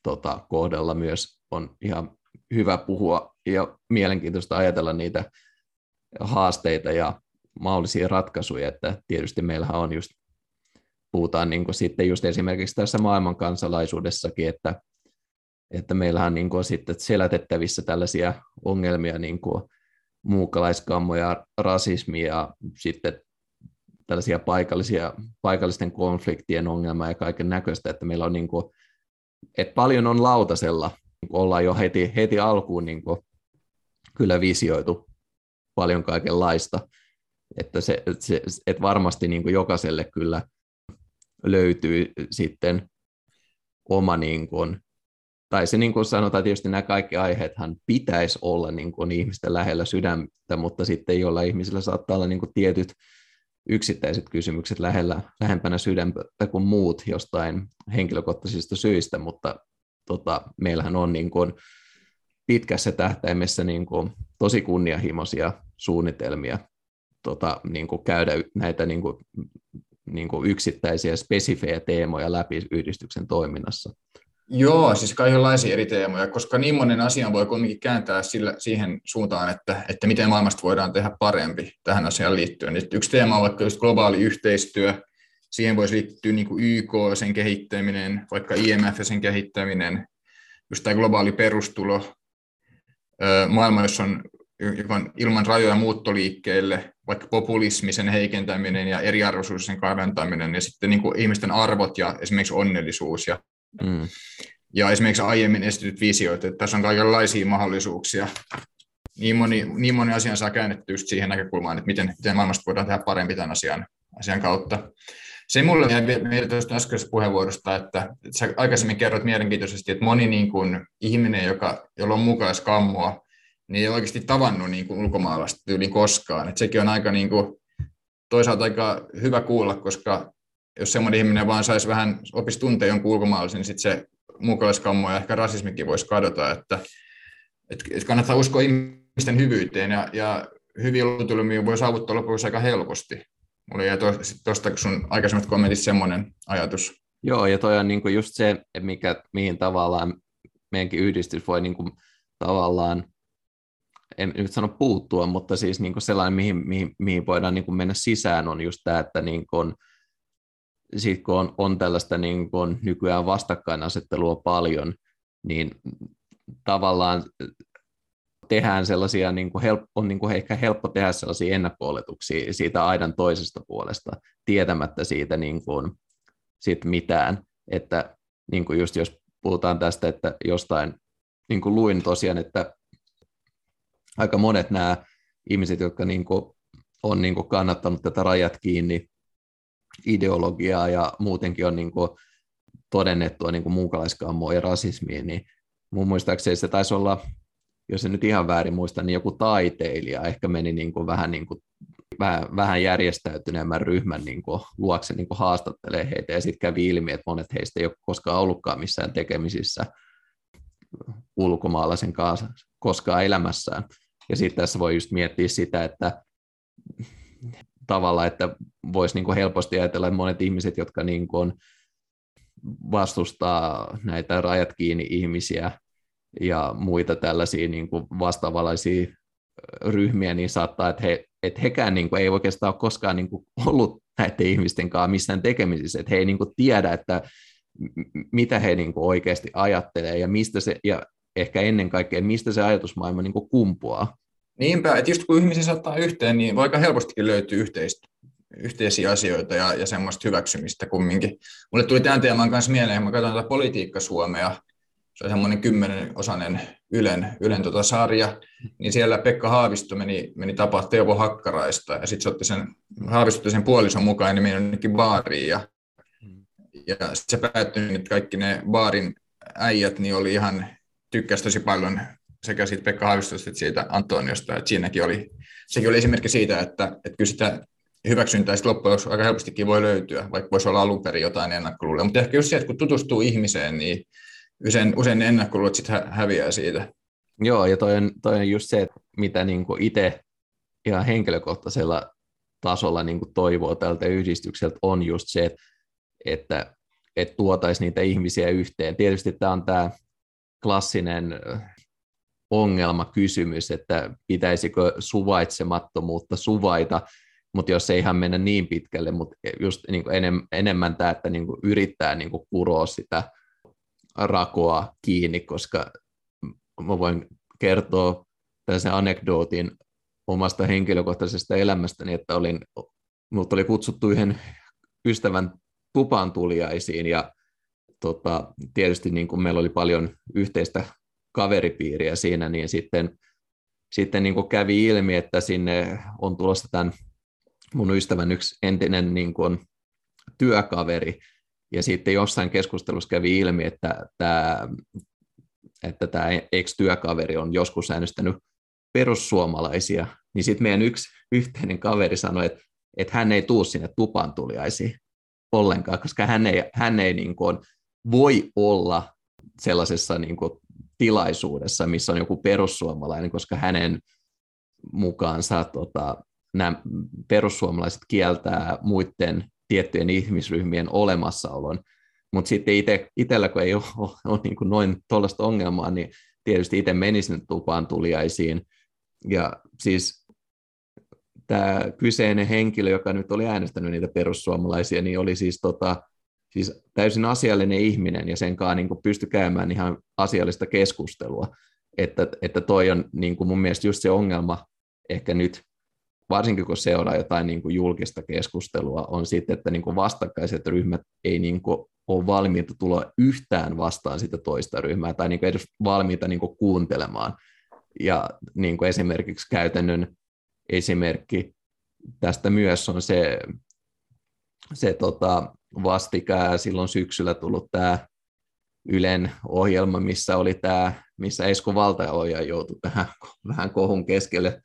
Speaker 2: tota, kohdalla myös on ihan hyvä puhua ja mielenkiintoista ajatella niitä haasteita ja mahdollisia ratkaisuja, että tietysti meillähän on just, puhutaan niin sitten just esimerkiksi tässä maailman kansalaisuudessakin, että, että meillähän on niin kuin sitten selätettävissä tällaisia ongelmia niin kuin muukalaiskammoja, rasismia ja sitten tällaisia paikallisia, paikallisten konfliktien ongelmaa ja kaiken näköistä, että meillä on niin kuin, että paljon on lautasella, niin ollaan jo heti, heti alkuun niin kuin kyllä visioitu paljon kaikenlaista, että, se, se, että varmasti niin kuin jokaiselle kyllä löytyy sitten oma niin kuin, tai se niin kuin sanotaan, tietysti nämä kaikki aiheethan pitäisi olla niin kuin ihmisten lähellä sydäntä, mutta sitten joilla ihmisillä saattaa olla niin kuin tietyt yksittäiset kysymykset lähellä, lähempänä sydäntä kuin muut jostain henkilökohtaisista syistä, mutta tota, meillähän on niin kuin pitkässä tähtäimessä niin kuin tosi kunnianhimoisia suunnitelmia tota, niin kuin käydä näitä niin kuin, niin kuin yksittäisiä spesifejä teemoja läpi yhdistyksen toiminnassa.
Speaker 3: Joo, siis kaikenlaisia eri teemoja, koska niin monen asian voi kuitenkin kääntää sillä, siihen suuntaan, että, että miten maailmasta voidaan tehdä parempi tähän asiaan liittyen. Nyt yksi teema on vaikka just globaali yhteistyö, siihen voisi liittyä niin kuin YK, sen kehittäminen, vaikka IMF ja sen kehittäminen, just tämä globaali perustulo, maailma, jossa on, joka on ilman rajoja muuttoliikkeelle, vaikka populismi, sen heikentäminen ja eriarvoisuus, sen kaventaminen, ja sitten niin kuin ihmisten arvot ja esimerkiksi onnellisuus ja Mm. Ja esimerkiksi aiemmin esitetyt visioit, että tässä on kaikenlaisia mahdollisuuksia. Niin moni, niin moni asian saa käännetty just siihen näkökulmaan, että miten, miten maailmasta voidaan tehdä parempi tämän asian, asian kautta. Se mulle mieleen tuosta äskeisestä puheenvuorosta, että, sä aikaisemmin kerrot mielenkiintoisesti, että moni niin kuin, ihminen, joka, jolla on mukaiskammoa, niin ei oikeasti tavannut niin kuin, ulkomaalaista tyyliin koskaan. Että sekin on aika niin kuin, toisaalta aika hyvä kuulla, koska jos semmoinen ihminen vaan saisi vähän, opisi tuntea jonkun ulkomaalaisen, niin sitten se muukalaiskammo ja ehkä rasismikin voisi kadota, että, että kannattaa uskoa ihmisten hyvyyteen ja, ja hyviä lopputulmia voi saavuttaa lopuksi aika helposti. Mulla jäi tuosta sun aikaisemmat kommentissa semmoinen ajatus.
Speaker 2: Joo, ja toi on niinku just se, mikä, mihin tavallaan meidänkin yhdistys voi niinku tavallaan, en nyt sano puuttua, mutta siis niinku sellainen, mihin, mihin, mihin voidaan niinku mennä sisään, on just tämä, että niinku on, sitten kun on, on tällaista niin kun nykyään vastakkainasettelua paljon, niin tavallaan tehdään sellaisia, niin kuin help, on niin kuin ehkä helppo tehdä sellaisia ennakko siitä aidan toisesta puolesta, tietämättä siitä, niin kuin, siitä mitään. Että niin kuin just jos puhutaan tästä, että jostain, niin kuin luin tosiaan, että aika monet nämä ihmiset, jotka niin kuin on niin kuin kannattanut tätä rajat kiinni ideologiaa ja muutenkin on niin kuin todennettua niin kuin muukalaiskammoa ja rasismia, niin mun muistaakseni se taisi olla jos en nyt ihan väärin muista, niin joku taiteilija ehkä meni niin kuin vähän, niin kuin, vähän, vähän järjestäytyneemmän ryhmän niin kuin, luokse niin kuin haastattelee heitä, ja sitten kävi ilmi, että monet heistä ei ole koskaan ollutkaan missään tekemisissä ulkomaalaisen kanssa koskaan elämässään. Ja sitten tässä voi just miettiä sitä, että tavalla, että voisi niin helposti ajatella, että monet ihmiset, jotka niin kuin vastustaa näitä rajat kiinni ihmisiä ja muita tällaisia niin kuin vastaavalaisia ryhmiä, niin saattaa, että, he, että hekään niin kuin, ei oikeastaan ole koskaan niin kuin, ollut näiden ihmisten kanssa missään tekemisissä, että he ei niin kuin, tiedä, että mitä he niin kuin, oikeasti ajattelee ja mistä se, ja ehkä ennen kaikkea, mistä se ajatusmaailma niin kuin, kumpuaa.
Speaker 3: Niinpä, että just kun ihmisiä saattaa yhteen, niin voi aika helpostikin löytyä yhteistä, yhteisiä asioita ja, ja semmoista hyväksymistä kumminkin. Mulle tuli tämän teeman kanssa mieleen, mä katson tätä Politiikka Suomea, se on semmoinen kymmenenosainen Ylen, Ylen tota sarja, niin siellä Pekka Haavisto meni, meni tapaa Teuvo Hakkaraista, ja sitten se otti sen, Haavisto sen puolison mukaan, niin meni jonnekin baariin, ja, ja se päättyi, että kaikki ne baarin äijät niin oli ihan, tykkäsi tosi paljon sekä siitä Pekka Haavistosta että siitä Antoniosta, että siinäkin oli, sekin oli esimerkki siitä, että, että kyllä sitä hyväksyntää sitten loppujen lopuksi aika helpostikin voi löytyä, vaikka voisi olla alun perin jotain ennakkoluuloja. Mutta ehkä just se, että kun tutustuu ihmiseen, niin usein, usein ne ennakkoluulot sitten häviää siitä.
Speaker 2: Joo, ja toi on, toi on just se, että mitä niin itse ihan henkilökohtaisella tasolla niin toivoo tältä yhdistykseltä, on just se, että, että, että tuotaisiin niitä ihmisiä yhteen. Tietysti tämä on tämä klassinen ongelmakysymys, että pitäisikö suvaitsemattomuutta suvaita, mutta jos ei ihan mennä niin pitkälle, mutta just niin kuin enem, enemmän tämä, että niin kuin yrittää niin kuin kuroa sitä rakoa kiinni, koska mä voin kertoa tällaisen anekdootin omasta henkilökohtaisesta elämästäni, että olin, mut oli kutsuttu yhden ystävän tupaan tuliaisiin ja tota, tietysti niin kuin meillä oli paljon yhteistä kaveripiiriä siinä, niin sitten, sitten niin kuin kävi ilmi, että sinne on tulossa tämän mun ystävän yksi entinen niin kuin työkaveri, ja sitten jossain keskustelussa kävi ilmi, että tämä, että tämä ex-työkaveri on joskus äänestänyt perussuomalaisia, niin sitten meidän yksi yhteinen kaveri sanoi, että, että hän ei tuu sinne tupan tuliaisiin ollenkaan, koska hän ei, hän ei niin kuin voi olla sellaisessa niin kuin tilaisuudessa, missä on joku perussuomalainen, koska hänen mukaansa tota, nämä perussuomalaiset kieltää muiden tiettyjen ihmisryhmien olemassaolon. Mutta sitten itse, itsellä, kun ei ole, ole niin kuin noin tuollaista ongelmaa, niin tietysti itse menisin tupaan tuliaisiin. Ja siis tämä kyseinen henkilö, joka nyt oli äänestänyt niitä perussuomalaisia, niin oli siis tota, siis täysin asiallinen ihminen ja sen kanssa niin pysty käymään ihan asiallista keskustelua. Että, että toi on niin kuin mun mielestä just se ongelma ehkä nyt, varsinkin kun seuraa jotain niin kuin julkista keskustelua, on sitten, että niin kuin vastakkaiset ryhmät ei niin kuin ole valmiita tulla yhtään vastaan sitä toista ryhmää tai niin kuin edes valmiita niin kuin kuuntelemaan. Ja niin kuin esimerkiksi käytännön esimerkki tästä myös on se, se tota, vastikään silloin syksyllä tullut tämä Ylen ohjelma, missä oli tämä, missä Esko Valtaoja joutui tähän vähän kohun keskelle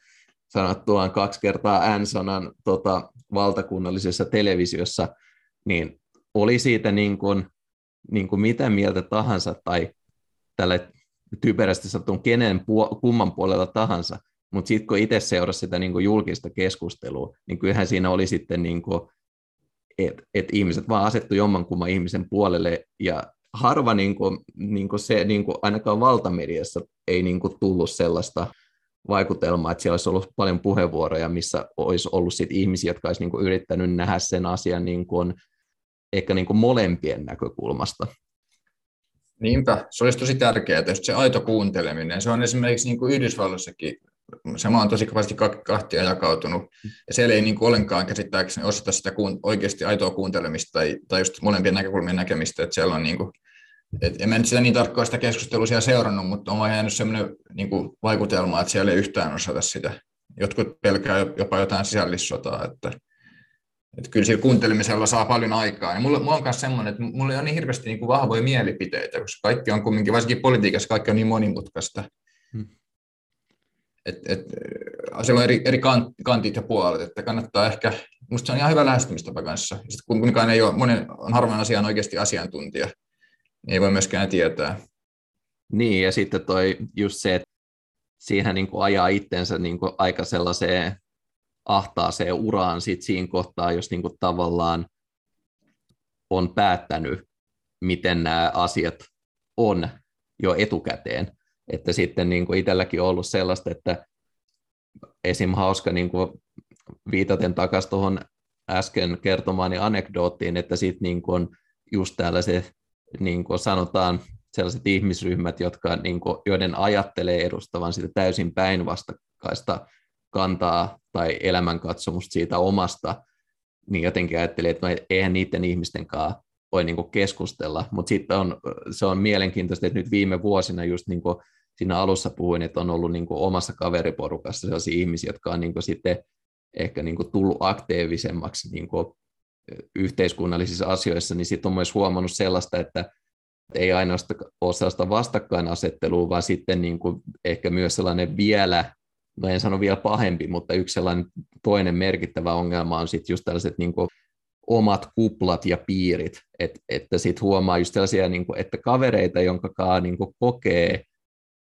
Speaker 2: sanottuaan kaksi kertaa N-sanan tota, valtakunnallisessa televisiossa, niin oli siitä niin kuin, niin kuin mitä mieltä tahansa tai tälle typerästi sanotun kenen puo- kumman puolella tahansa, mutta sitten kun itse seurasi sitä niin kuin julkista keskustelua, niin kyllähän siinä oli sitten niin kuin että et ihmiset vaan asettu jommankumman ihmisen puolelle. Ja harva niin kuin, niin kuin se, niin kuin ainakaan valtamediassa ei niin kuin tullut sellaista vaikutelmaa, että siellä olisi ollut paljon puheenvuoroja, missä olisi ollut sit ihmisiä, jotka olisi niin kuin yrittänyt nähdä sen asian niin kuin, ehkä niin kuin molempien näkökulmasta.
Speaker 3: Niinpä, se olisi tosi tärkeää, että se aito kuunteleminen, se on esimerkiksi niin kuin Yhdysvalloissakin se maa on tosi kovasti kahtia jakautunut, ja siellä ei niin kuin ollenkaan käsittääkseni osata sitä kuun, oikeasti aitoa kuuntelemista tai, tai just molempien näkökulmien näkemistä, että siellä on niin kuin, et en mä nyt sitä niin tarkkaan sitä keskustelua siellä seurannut, mutta on jäänyt sellainen niin kuin vaikutelma, että siellä ei yhtään osata sitä. Jotkut pelkää jopa jotain sisällissotaa, että, että kyllä sillä kuuntelemisella saa paljon aikaa. Ja mulla, mulla on myös semmoinen, että mulla on niin hirveästi niin kuin vahvoja mielipiteitä, koska kaikki on kumminkin, varsinkin politiikassa kaikki on niin monimutkaista, et, et, siellä on eri, eri kantit ja puolet, että kannattaa ehkä, minusta se on ihan hyvä lähestymistapa kanssa. Sitten kun kuitenkaan ei ole, monen on harvoin asiaan oikeasti asiantuntija, niin ei voi myöskään tietää.
Speaker 2: Niin, ja sitten toi just se, että siihen niin kuin ajaa itsensä niin kuin aika sellaiseen ahtaaseen uraan sit siinä kohtaa, jos niin kuin tavallaan on päättänyt, miten nämä asiat on jo etukäteen. Että sitten niin kuin itselläkin on ollut sellaista, että esim. hauska niin kuin viitaten takaisin tuohon äsken kertomaani anekdoottiin, että sitten niin kuin just tällaiset, niin kuin sanotaan, sellaiset ihmisryhmät, jotka, niin kuin, joiden ajattelee edustavan sitä täysin päinvastakkaista kantaa tai elämänkatsomusta siitä omasta, niin jotenkin ajattelee, että no eihän niiden ihmisten kanssa voi niin kuin keskustella, mutta sitten on, se on mielenkiintoista, että nyt viime vuosina just niin kuin siinä alussa puhuin, että on ollut niin kuin omassa kaveriporukassa sellaisia ihmisiä, jotka on niin kuin sitten ehkä niin kuin tullut aktiivisemmaksi niin kuin yhteiskunnallisissa asioissa, niin sitten on myös huomannut sellaista, että ei ainoastaan ole sellaista vastakkainasettelua, vaan sitten niin kuin ehkä myös sellainen vielä, no en sano vielä pahempi, mutta yksi sellainen toinen merkittävä ongelma on sitten just tällaiset niin kuin omat kuplat ja piirit, Et, että sitten huomaa just sellaisia, niin kuin, että kavereita, jonka niin kuin kokee,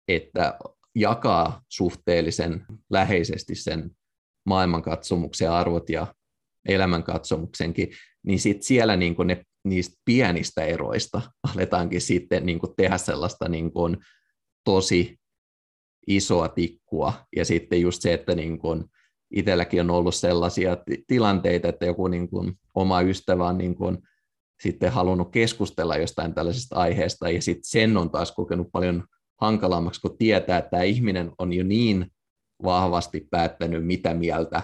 Speaker 2: että jakaa suhteellisen läheisesti sen maailmankatsomuksen arvot ja elämänkatsomuksenkin, niin sitten siellä niin kuin ne, niistä pienistä eroista aletaankin sitten niin kuin tehdä sellaista niin kuin tosi isoa tikkua. Ja sitten just se, että niin kuin itselläkin on ollut sellaisia tilanteita, että joku niin kuin oma ystävä on niin kuin sitten halunnut keskustella jostain tällaisesta aiheesta, ja sitten sen on taas kokenut paljon hankalammaksi, kun tietää, että tämä ihminen on jo niin vahvasti päättänyt, mitä mieltä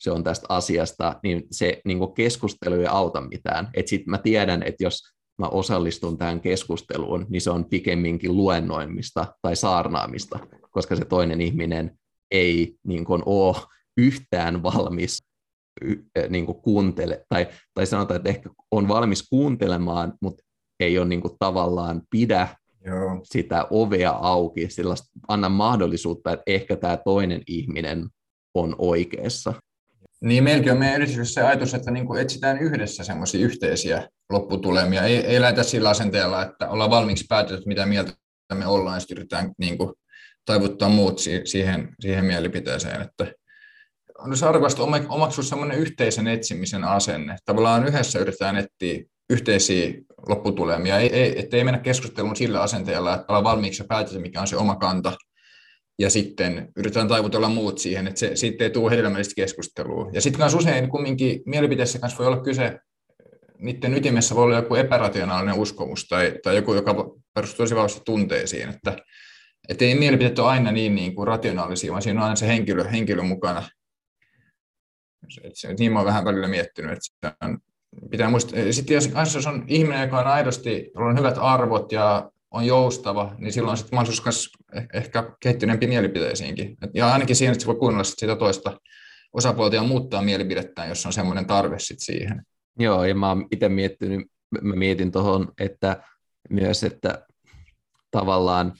Speaker 2: se on tästä asiasta, niin se niin keskustelu ei auta mitään. Sitten mä tiedän, että jos mä osallistun tähän keskusteluun, niin se on pikemminkin luennoimista tai saarnaamista, koska se toinen ihminen ei niin kuin, ole yhtään valmis niin kuin kuuntele, tai, tai sanotaan, että ehkä on valmis kuuntelemaan, mutta ei ole niin kuin, tavallaan pidä Joo. sitä ovea auki, sillä anna mahdollisuutta, että ehkä tämä toinen ihminen on oikeassa.
Speaker 3: Niin, meilläkin on meidän yrityksessä se ajatus, että niin etsitään yhdessä semmoisia yhteisiä lopputulemia. Ei, ei lähdetä sillä asenteella, että ollaan valmiiksi päätetty, mitä mieltä me ollaan, ja sitten yritetään niin kuin, taivuttaa muut siihen, siihen mielipiteeseen. Että on se arvokasta omaksua semmoinen yhteisen etsimisen asenne. Tavallaan yhdessä yritetään etsiä yhteisiä lopputulemia, ei, ei, ettei mennä keskusteluun sillä asenteella, että ollaan valmiiksi ja päätetä, mikä on se oma kanta, ja sitten yritetään taivutella muut siihen, että se, siitä ei tule hedelmällistä keskustelua. Ja sitten kanssa usein kumminkin mielipiteessä kanssa voi olla kyse, niiden ytimessä voi olla joku epärationaalinen uskomus tai, tai joku, joka perustuu tosi vahvasti tunteisiin, että että ei mielipiteet ole aina niin, niin kuin rationaalisia, vaan siinä on aina se henkilö, henkilö mukana. Et se, niin mä oon vähän välillä miettinyt, että se on, pitää muistaa. Sitten jos, jos on ihminen, joka on aidosti, jolla on hyvät arvot ja on joustava, niin silloin on sitten mahdollisuus myös eh, ehkä kehittyneempi mielipiteisiinkin. Ja ainakin siihen, että voi kuunnella sitä toista osapuolta ja muuttaa mielipidettään, jos on semmoinen tarve sit siihen.
Speaker 2: Joo, ja mä oon itse miettinyt, mä mietin tuohon, että myös, että tavallaan,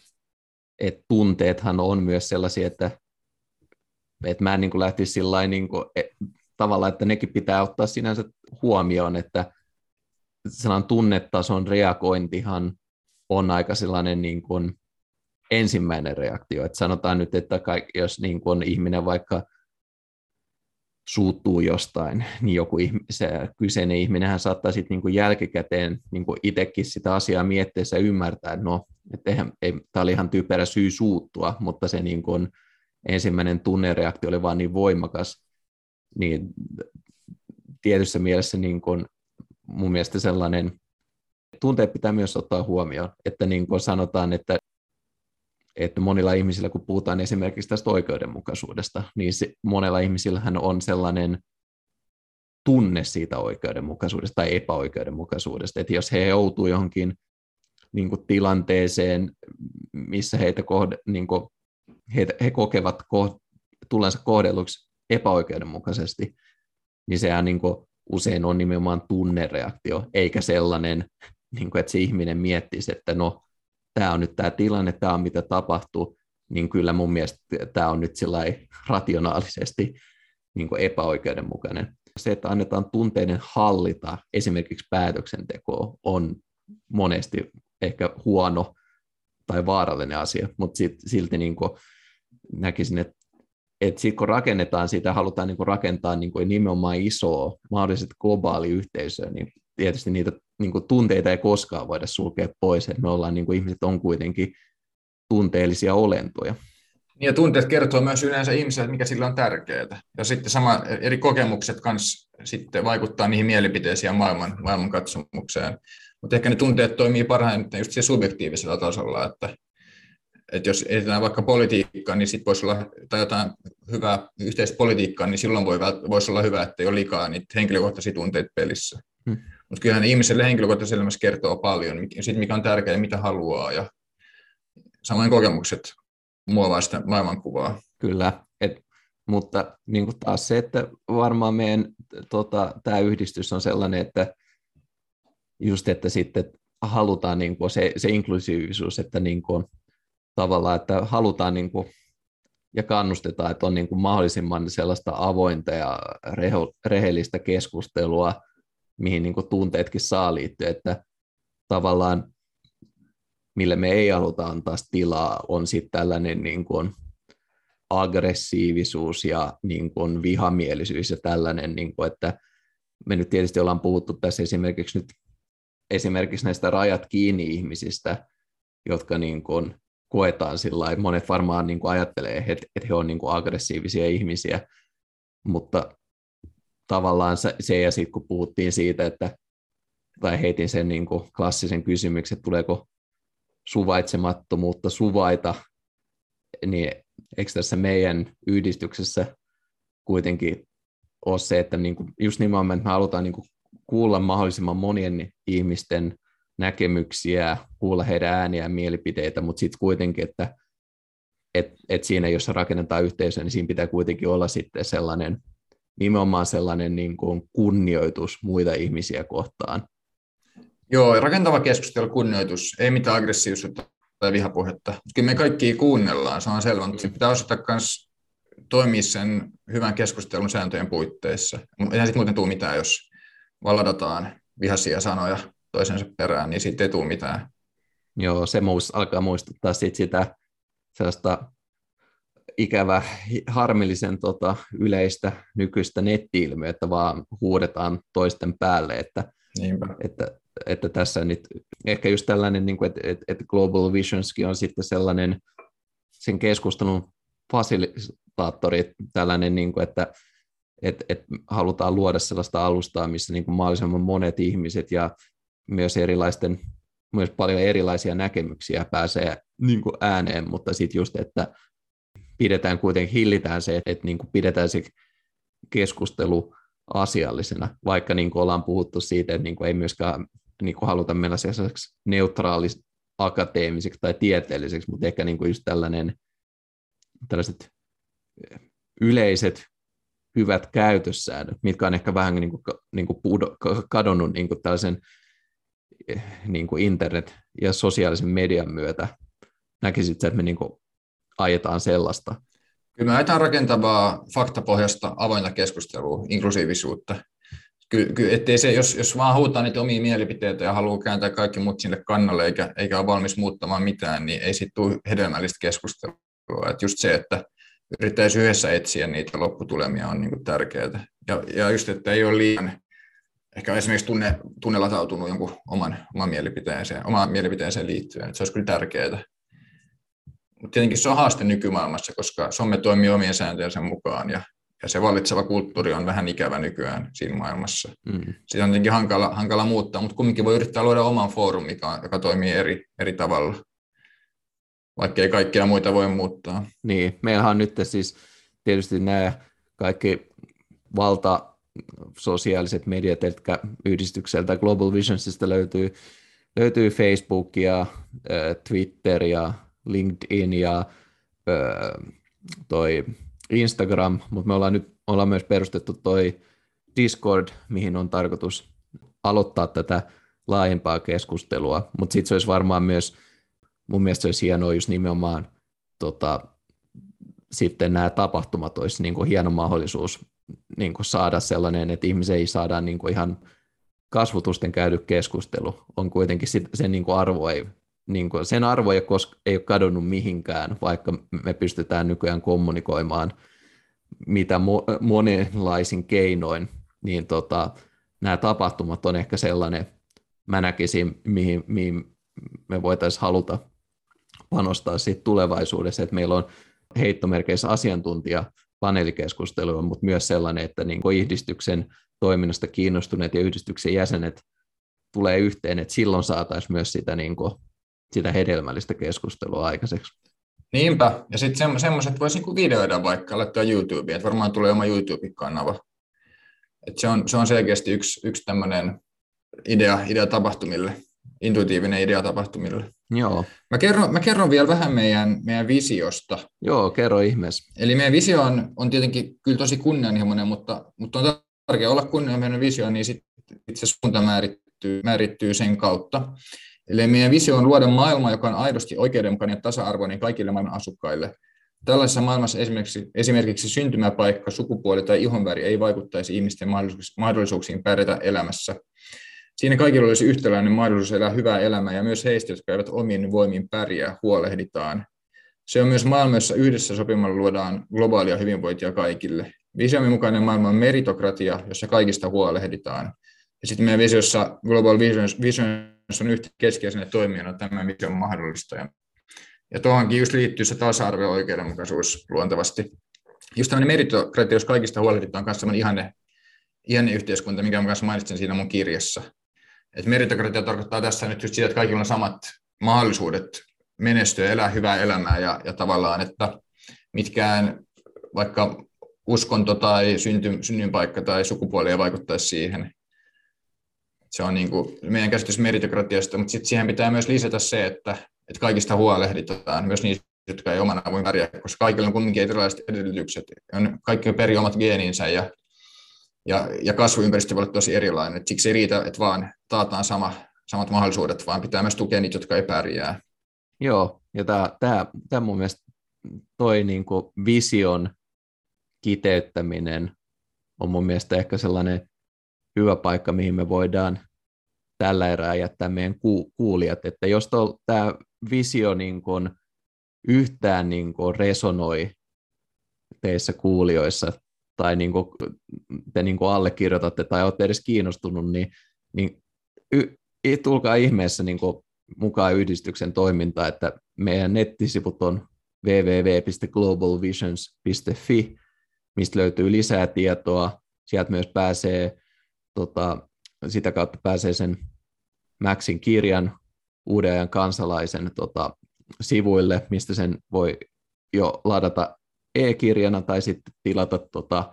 Speaker 2: että tunteethan on myös sellaisia, että, että mä en niin lähtisi sillä niin kuin, tavallaan, että nekin pitää ottaa sinänsä huomioon, että sanan tunnetason reagointihan on aika sellainen niin kuin ensimmäinen reaktio. Että sanotaan nyt, että jos niin kuin ihminen vaikka suuttuu jostain, niin joku se kyseinen ihminen saattaa sitten niin jälkikäteen niin kuin itsekin sitä asiaa miettiessä ymmärtää, että no, että eihän, ei, tämä oli ihan typerä syy suuttua, mutta se niin kuin ensimmäinen tunnereaktio oli vaan niin voimakas, niin tietyssä mielessä niin kuin mun mielestä sellainen tunteet pitää myös ottaa huomioon, että niin kuin sanotaan, että, että monilla ihmisillä, kun puhutaan esimerkiksi tästä oikeudenmukaisuudesta, niin se, monella ihmisillähän on sellainen tunne siitä oikeudenmukaisuudesta tai epäoikeudenmukaisuudesta, että jos he joutuu johonkin niin kuin tilanteeseen, missä heitä kohde, niin kuin, he, he kokevat kohd, tullensa kohdelluksi epäoikeudenmukaisesti, niin sehän niin kuin usein on nimenomaan tunnereaktio, eikä sellainen niin kuin, että se ihminen miettisi, että no, tämä on nyt tämä tilanne, tämä on mitä tapahtuu, niin kyllä mun mielestä tämä on nyt rationaalisesti niin kuin epäoikeudenmukainen. Se, että annetaan tunteiden hallita esimerkiksi päätöksentekoa, on monesti ehkä huono tai vaarallinen asia, mutta silti niin kuin näkisin, että että sitten kun rakennetaan sitä, halutaan niin kuin rakentaa niin kuin nimenomaan isoa, mahdollisesti globaali yhteisöä, niin tietysti niitä niin kuin tunteita ei koskaan voida sulkea pois, että me ollaan, niin kuin ihmiset on kuitenkin tunteellisia olentoja.
Speaker 3: Ja tunteet kertoo myös yleensä ihmiselle, mikä sillä on tärkeää. Ja sitten sama, eri kokemukset kans sitten vaikuttaa niihin mielipiteisiin ja maailman, maailmankatsomukseen. Mutta ehkä ne tunteet toimii parhaiten just siellä subjektiivisella tasolla, että, että jos edetään vaikka politiikkaa, niin sitten voisi olla, tai jotain hyvää yhteispolitiikkaa, niin silloin voi, voisi olla hyvä, että ei ole liikaa niitä henkilökohtaisia tunteita pelissä. Hmm. Mutta kyllähän ihmiselle henkilökohtaisessa elämässä kertoo paljon, sit mikä on tärkeää ja mitä haluaa, ja samoin kokemukset muovaa sitä maailmankuvaa.
Speaker 2: Kyllä, et, mutta niin kuin taas se, että varmaan meidän tota, tämä yhdistys on sellainen, että just, että sitten halutaan niin kuin se, se inklusiivisuus, että niin kuin, tavallaan, että halutaan niin kuin, ja kannustetaan, että on niin kuin mahdollisimman sellaista avointa ja reho, rehellistä keskustelua, mihin niin kuin tunteetkin saa liittyä, että tavallaan mille me ei haluta antaa tilaa, on sitten tällainen niin kuin aggressiivisuus ja niin kuin vihamielisyys ja tällainen, niin kuin, että me nyt tietysti ollaan puhuttu tässä esimerkiksi nyt esimerkiksi näistä rajat kiinni ihmisistä, jotka niin kuin koetaan sillä monet varmaan niin kuin ajattelee, että, että he on niin kuin aggressiivisia ihmisiä, mutta tavallaan se ja sitten kun puhuttiin siitä, että tai heitin sen niin kuin klassisen kysymyksen, että tuleeko suvaitsemattomuutta suvaita, niin eikö tässä meidän yhdistyksessä kuitenkin ole se, että niin kuin, just nimenomaan me halutaan niin kuin kuulla mahdollisimman monien ihmisten näkemyksiä, kuulla heidän ääniä ja mielipiteitä, mutta sitten kuitenkin, että et, et siinä, jos rakennetaan yhteisö, niin siinä pitää kuitenkin olla sitten sellainen, nimenomaan sellainen niin kuin kunnioitus muita ihmisiä kohtaan.
Speaker 3: Joo, rakentava keskustelu, kunnioitus, ei mitään aggressiivisuutta tai vihapuhetta. Kyllä me kaikki kuunnellaan, se on selvä, mutta pitää osata myös toimia sen hyvän keskustelun sääntöjen puitteissa. Eihän sitten muuten tule mitään, jos valadataan vihaisia sanoja toisensa perään, niin siitä ei tule mitään.
Speaker 2: Joo, se muist, alkaa muistuttaa sit sitä sellaista ikävä, harmillisen tota, yleistä nykyistä netti että vaan huudetaan toisten päälle, että, että, että tässä nyt ehkä just tällainen, niin kuin, että, että, että Global Visionskin on sitten sellainen sen keskustelun fasilitaattori, tällainen, niin kuin, että, että, että halutaan luoda sellaista alustaa, missä niin kuin mahdollisimman monet ihmiset ja myös erilaisten, myös paljon erilaisia näkemyksiä pääsee niin kuin ääneen, mutta sitten just, että pidetään kuitenkin, hillitään se, että niin kuin pidetään se keskustelu asiallisena, vaikka niin kuin ollaan puhuttu siitä, että niin kuin ei myöskään niin kuin haluta mennä sellaiseksi neutraaliksi akateemiseksi tai tieteelliseksi, mutta ehkä niin kuin just tällainen, tällaiset yleiset hyvät käytössäännöt, mitkä on ehkä vähän niin kuin, niin kuin pudo, kadonnut niin kuin tällaisen niin kuin internet- ja sosiaalisen median myötä. Näkisit, että me niin kuin ajetaan sellaista?
Speaker 3: Kyllä me ajetaan rakentavaa faktapohjasta avointa keskustelua, inklusiivisuutta. Kyllä, kyllä ettei se, jos, jos vaan huutaa niitä omia mielipiteitä ja haluaa kääntää kaikki muut sinne kannalle eikä, eikä ole valmis muuttamaan mitään, niin ei sitten tule hedelmällistä keskustelua. Et just se, että yrittäisi yhdessä etsiä niitä lopputulemia on niin tärkeää. Ja, ja just, että ei ole liian ehkä esimerkiksi tunne, tunne latautunut jonkun oman, oman mielipiteeseen, omaan mielipiteeseen liittyen. Että se olisi kyllä tärkeää. Mutta tietenkin se on haaste nykymaailmassa, koska somme toimii omien sääntöjensä mukaan ja, ja se vallitseva kulttuuri on vähän ikävä nykyään siinä maailmassa. Mm. Sitä on tietenkin hankala, hankala muuttaa, mutta kumminkin voi yrittää luoda oman foorumin, joka, joka toimii eri, eri tavalla, vaikka ei kaikkia muita voi muuttaa.
Speaker 2: Niin, meillähän on nyt siis tietysti nämä kaikki valta sosiaaliset mediat, jotka yhdistykseltä Global Visionsista löytyy, löytyy Facebook ja Twitter ja LinkedIn ja toi Instagram, mutta me ollaan nyt ollaan myös perustettu toi Discord, mihin on tarkoitus aloittaa tätä laajempaa keskustelua, mutta sitten se olisi varmaan myös, mun mielestä se olisi hienoa just nimenomaan tota, sitten nämä tapahtumat olisi niin kuin hieno mahdollisuus niin kuin saada sellainen, että ihmisiä ei saada niin kuin ihan kasvutusten käydy keskustelu. On kuitenkin sit, sen niin kuin arvo ei, niin kuin, sen arvo ei, koska, ei ole kadonnut mihinkään, vaikka me pystytään nykyään kommunikoimaan mitä mo, monenlaisin keinoin, niin tota, nämä tapahtumat on ehkä sellainen, mä näkisin, mihin, mihin me voitaisiin haluta panostaa siitä tulevaisuudessa, että meillä on heittomerkeissä asiantuntija paneelikeskustelua, mutta myös sellainen, että niin yhdistyksen toiminnasta kiinnostuneet ja yhdistyksen jäsenet tulee yhteen, että silloin saataisiin myös sitä, niin kuin, sitä hedelmällistä keskustelua aikaiseksi.
Speaker 3: Niinpä, ja sitten semmoiset voisi niinku videoida vaikka, laittaa YouTubeen, että varmaan tulee oma YouTube-kanava. Et se, on, se on selkeästi yksi, yksi tämmöinen idea, idea tapahtumille, intuitiivinen idea tapahtumille.
Speaker 2: Joo.
Speaker 3: Mä kerron, mä kerron vielä vähän meidän, meidän visiosta.
Speaker 2: Joo, kerro ihmeessä.
Speaker 3: Eli meidän visio on, on tietenkin kyllä tosi kunnianhimoinen, mutta, mutta on tärkeää olla kunnianhimoinen visio, niin sit itse suunta määrittyy, määrittyy sen kautta. Eli meidän visio on luoda maailma, joka on aidosti oikeudenmukainen ja tasa-arvoinen kaikille maailman asukkaille. Tällaisessa maailmassa esimerkiksi, esimerkiksi syntymäpaikka, sukupuoli tai ihonväri ei vaikuttaisi ihmisten mahdollisuuksiin pärjätä elämässä. Siinä kaikilla olisi yhtäläinen mahdollisuus elää hyvää elämää ja myös heistä, jotka eivät omin voimin pärjää, huolehditaan. Se on myös maailma, jossa yhdessä sopimalla luodaan globaalia hyvinvointia kaikille. Visiomme mukainen maailma on meritokratia, jossa kaikista huolehditaan. Ja sitten meidän visiossa Global Visions, Visions on yhtä keskeisenä toimijana tämän vision mahdollistaja. Ja tuohonkin just liittyy se tasa-arvo ja oikeudenmukaisuus luontevasti. Just tämmöinen meritokratia, jos kaikista huolehditaan, on myös ihanne, ihanne yhteiskunta, minkä mä kanssa mainitsin siinä mun kirjassa. Et meritokratia tarkoittaa tässä nyt just sitä, että kaikilla on samat mahdollisuudet menestyä, elää hyvää elämää ja, ja tavallaan, että mitkään vaikka uskonto tai synty, synnynpaikka tai sukupuoli ei vaikuttaisi siihen. Se on niin kuin meidän käsitys meritokratiasta, mutta sitten siihen pitää myös lisätä se, että, että kaikista huolehditaan, myös niistä, jotka ei omana voi pärjää, koska kaikilla on kuitenkin erilaiset edellytykset. On, kaikki peri omat geeninsä ja, ja, ja kasvuympäristö voi olla tosi erilainen. Et siksi ei riitä, että vaan taataan sama, samat mahdollisuudet, vaan pitää myös tukea niitä, jotka ei pärjää.
Speaker 2: Joo, ja tämä mun mielestä toi niinku vision kiteyttäminen on mun mielestä ehkä sellainen hyvä paikka, mihin me voidaan tällä erää jättää meidän kuulijat, että jos tämä visio niin kun yhtään niin kun resonoi teissä kuulijoissa, tai niin kun te niin kun allekirjoitatte tai olette edes kiinnostunut, niin, niin y, tulkaa ihmeessä niin mukaan yhdistyksen toimintaa, että meidän nettisivut on www.globalvisions.fi, mistä löytyy lisää tietoa. Sieltä myös pääsee, tota, sitä kautta pääsee sen Maxin kirjan uuden ajan kansalaisen tota, sivuille, mistä sen voi jo ladata e-kirjana tai sitten tilata tota,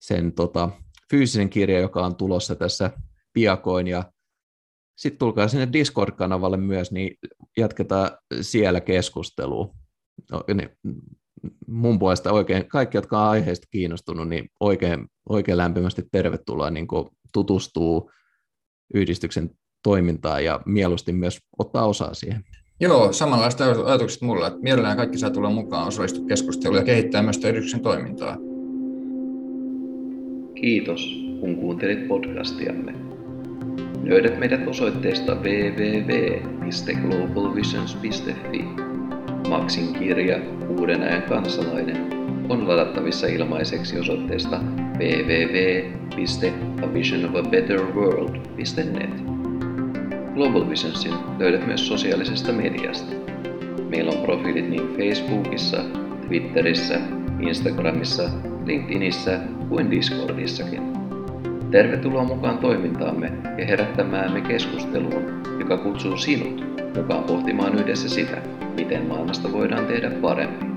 Speaker 2: sen tota, fyysisen kirjan, joka on tulossa tässä piakoin. Ja sitten tulkaa sinne Discord-kanavalle myös, niin jatketaan siellä keskustelua. No, niin mun puolesta oikein, kaikki, jotka on aiheesta kiinnostunut, niin oikein, oikein lämpimästi tervetuloa niin tutustuu yhdistyksen toimintaan ja mieluusti myös ottaa osaa siihen.
Speaker 3: Joo, samanlaista ajatukset mulla, että mielellään kaikki saa tulla mukaan osallistua keskusteluun ja kehittää myös yrityksen toimintaa.
Speaker 1: Kiitos, kun kuuntelit podcastiamme. Löydät meidät osoitteesta www.globalvisions.fi Maxin kirja Uuden ajan kansalainen on ladattavissa ilmaiseksi osoitteesta www.avisionofabetterworld.net. Global Visionsin löydät myös sosiaalisesta mediasta. Meillä on profiilit niin Facebookissa, Twitterissä, Instagramissa, LinkedInissä kuin Discordissakin. Tervetuloa mukaan toimintaamme ja herättämäämme keskusteluun, joka kutsuu sinut mukaan pohtimaan yhdessä sitä, miten maailmasta voidaan tehdä paremmin.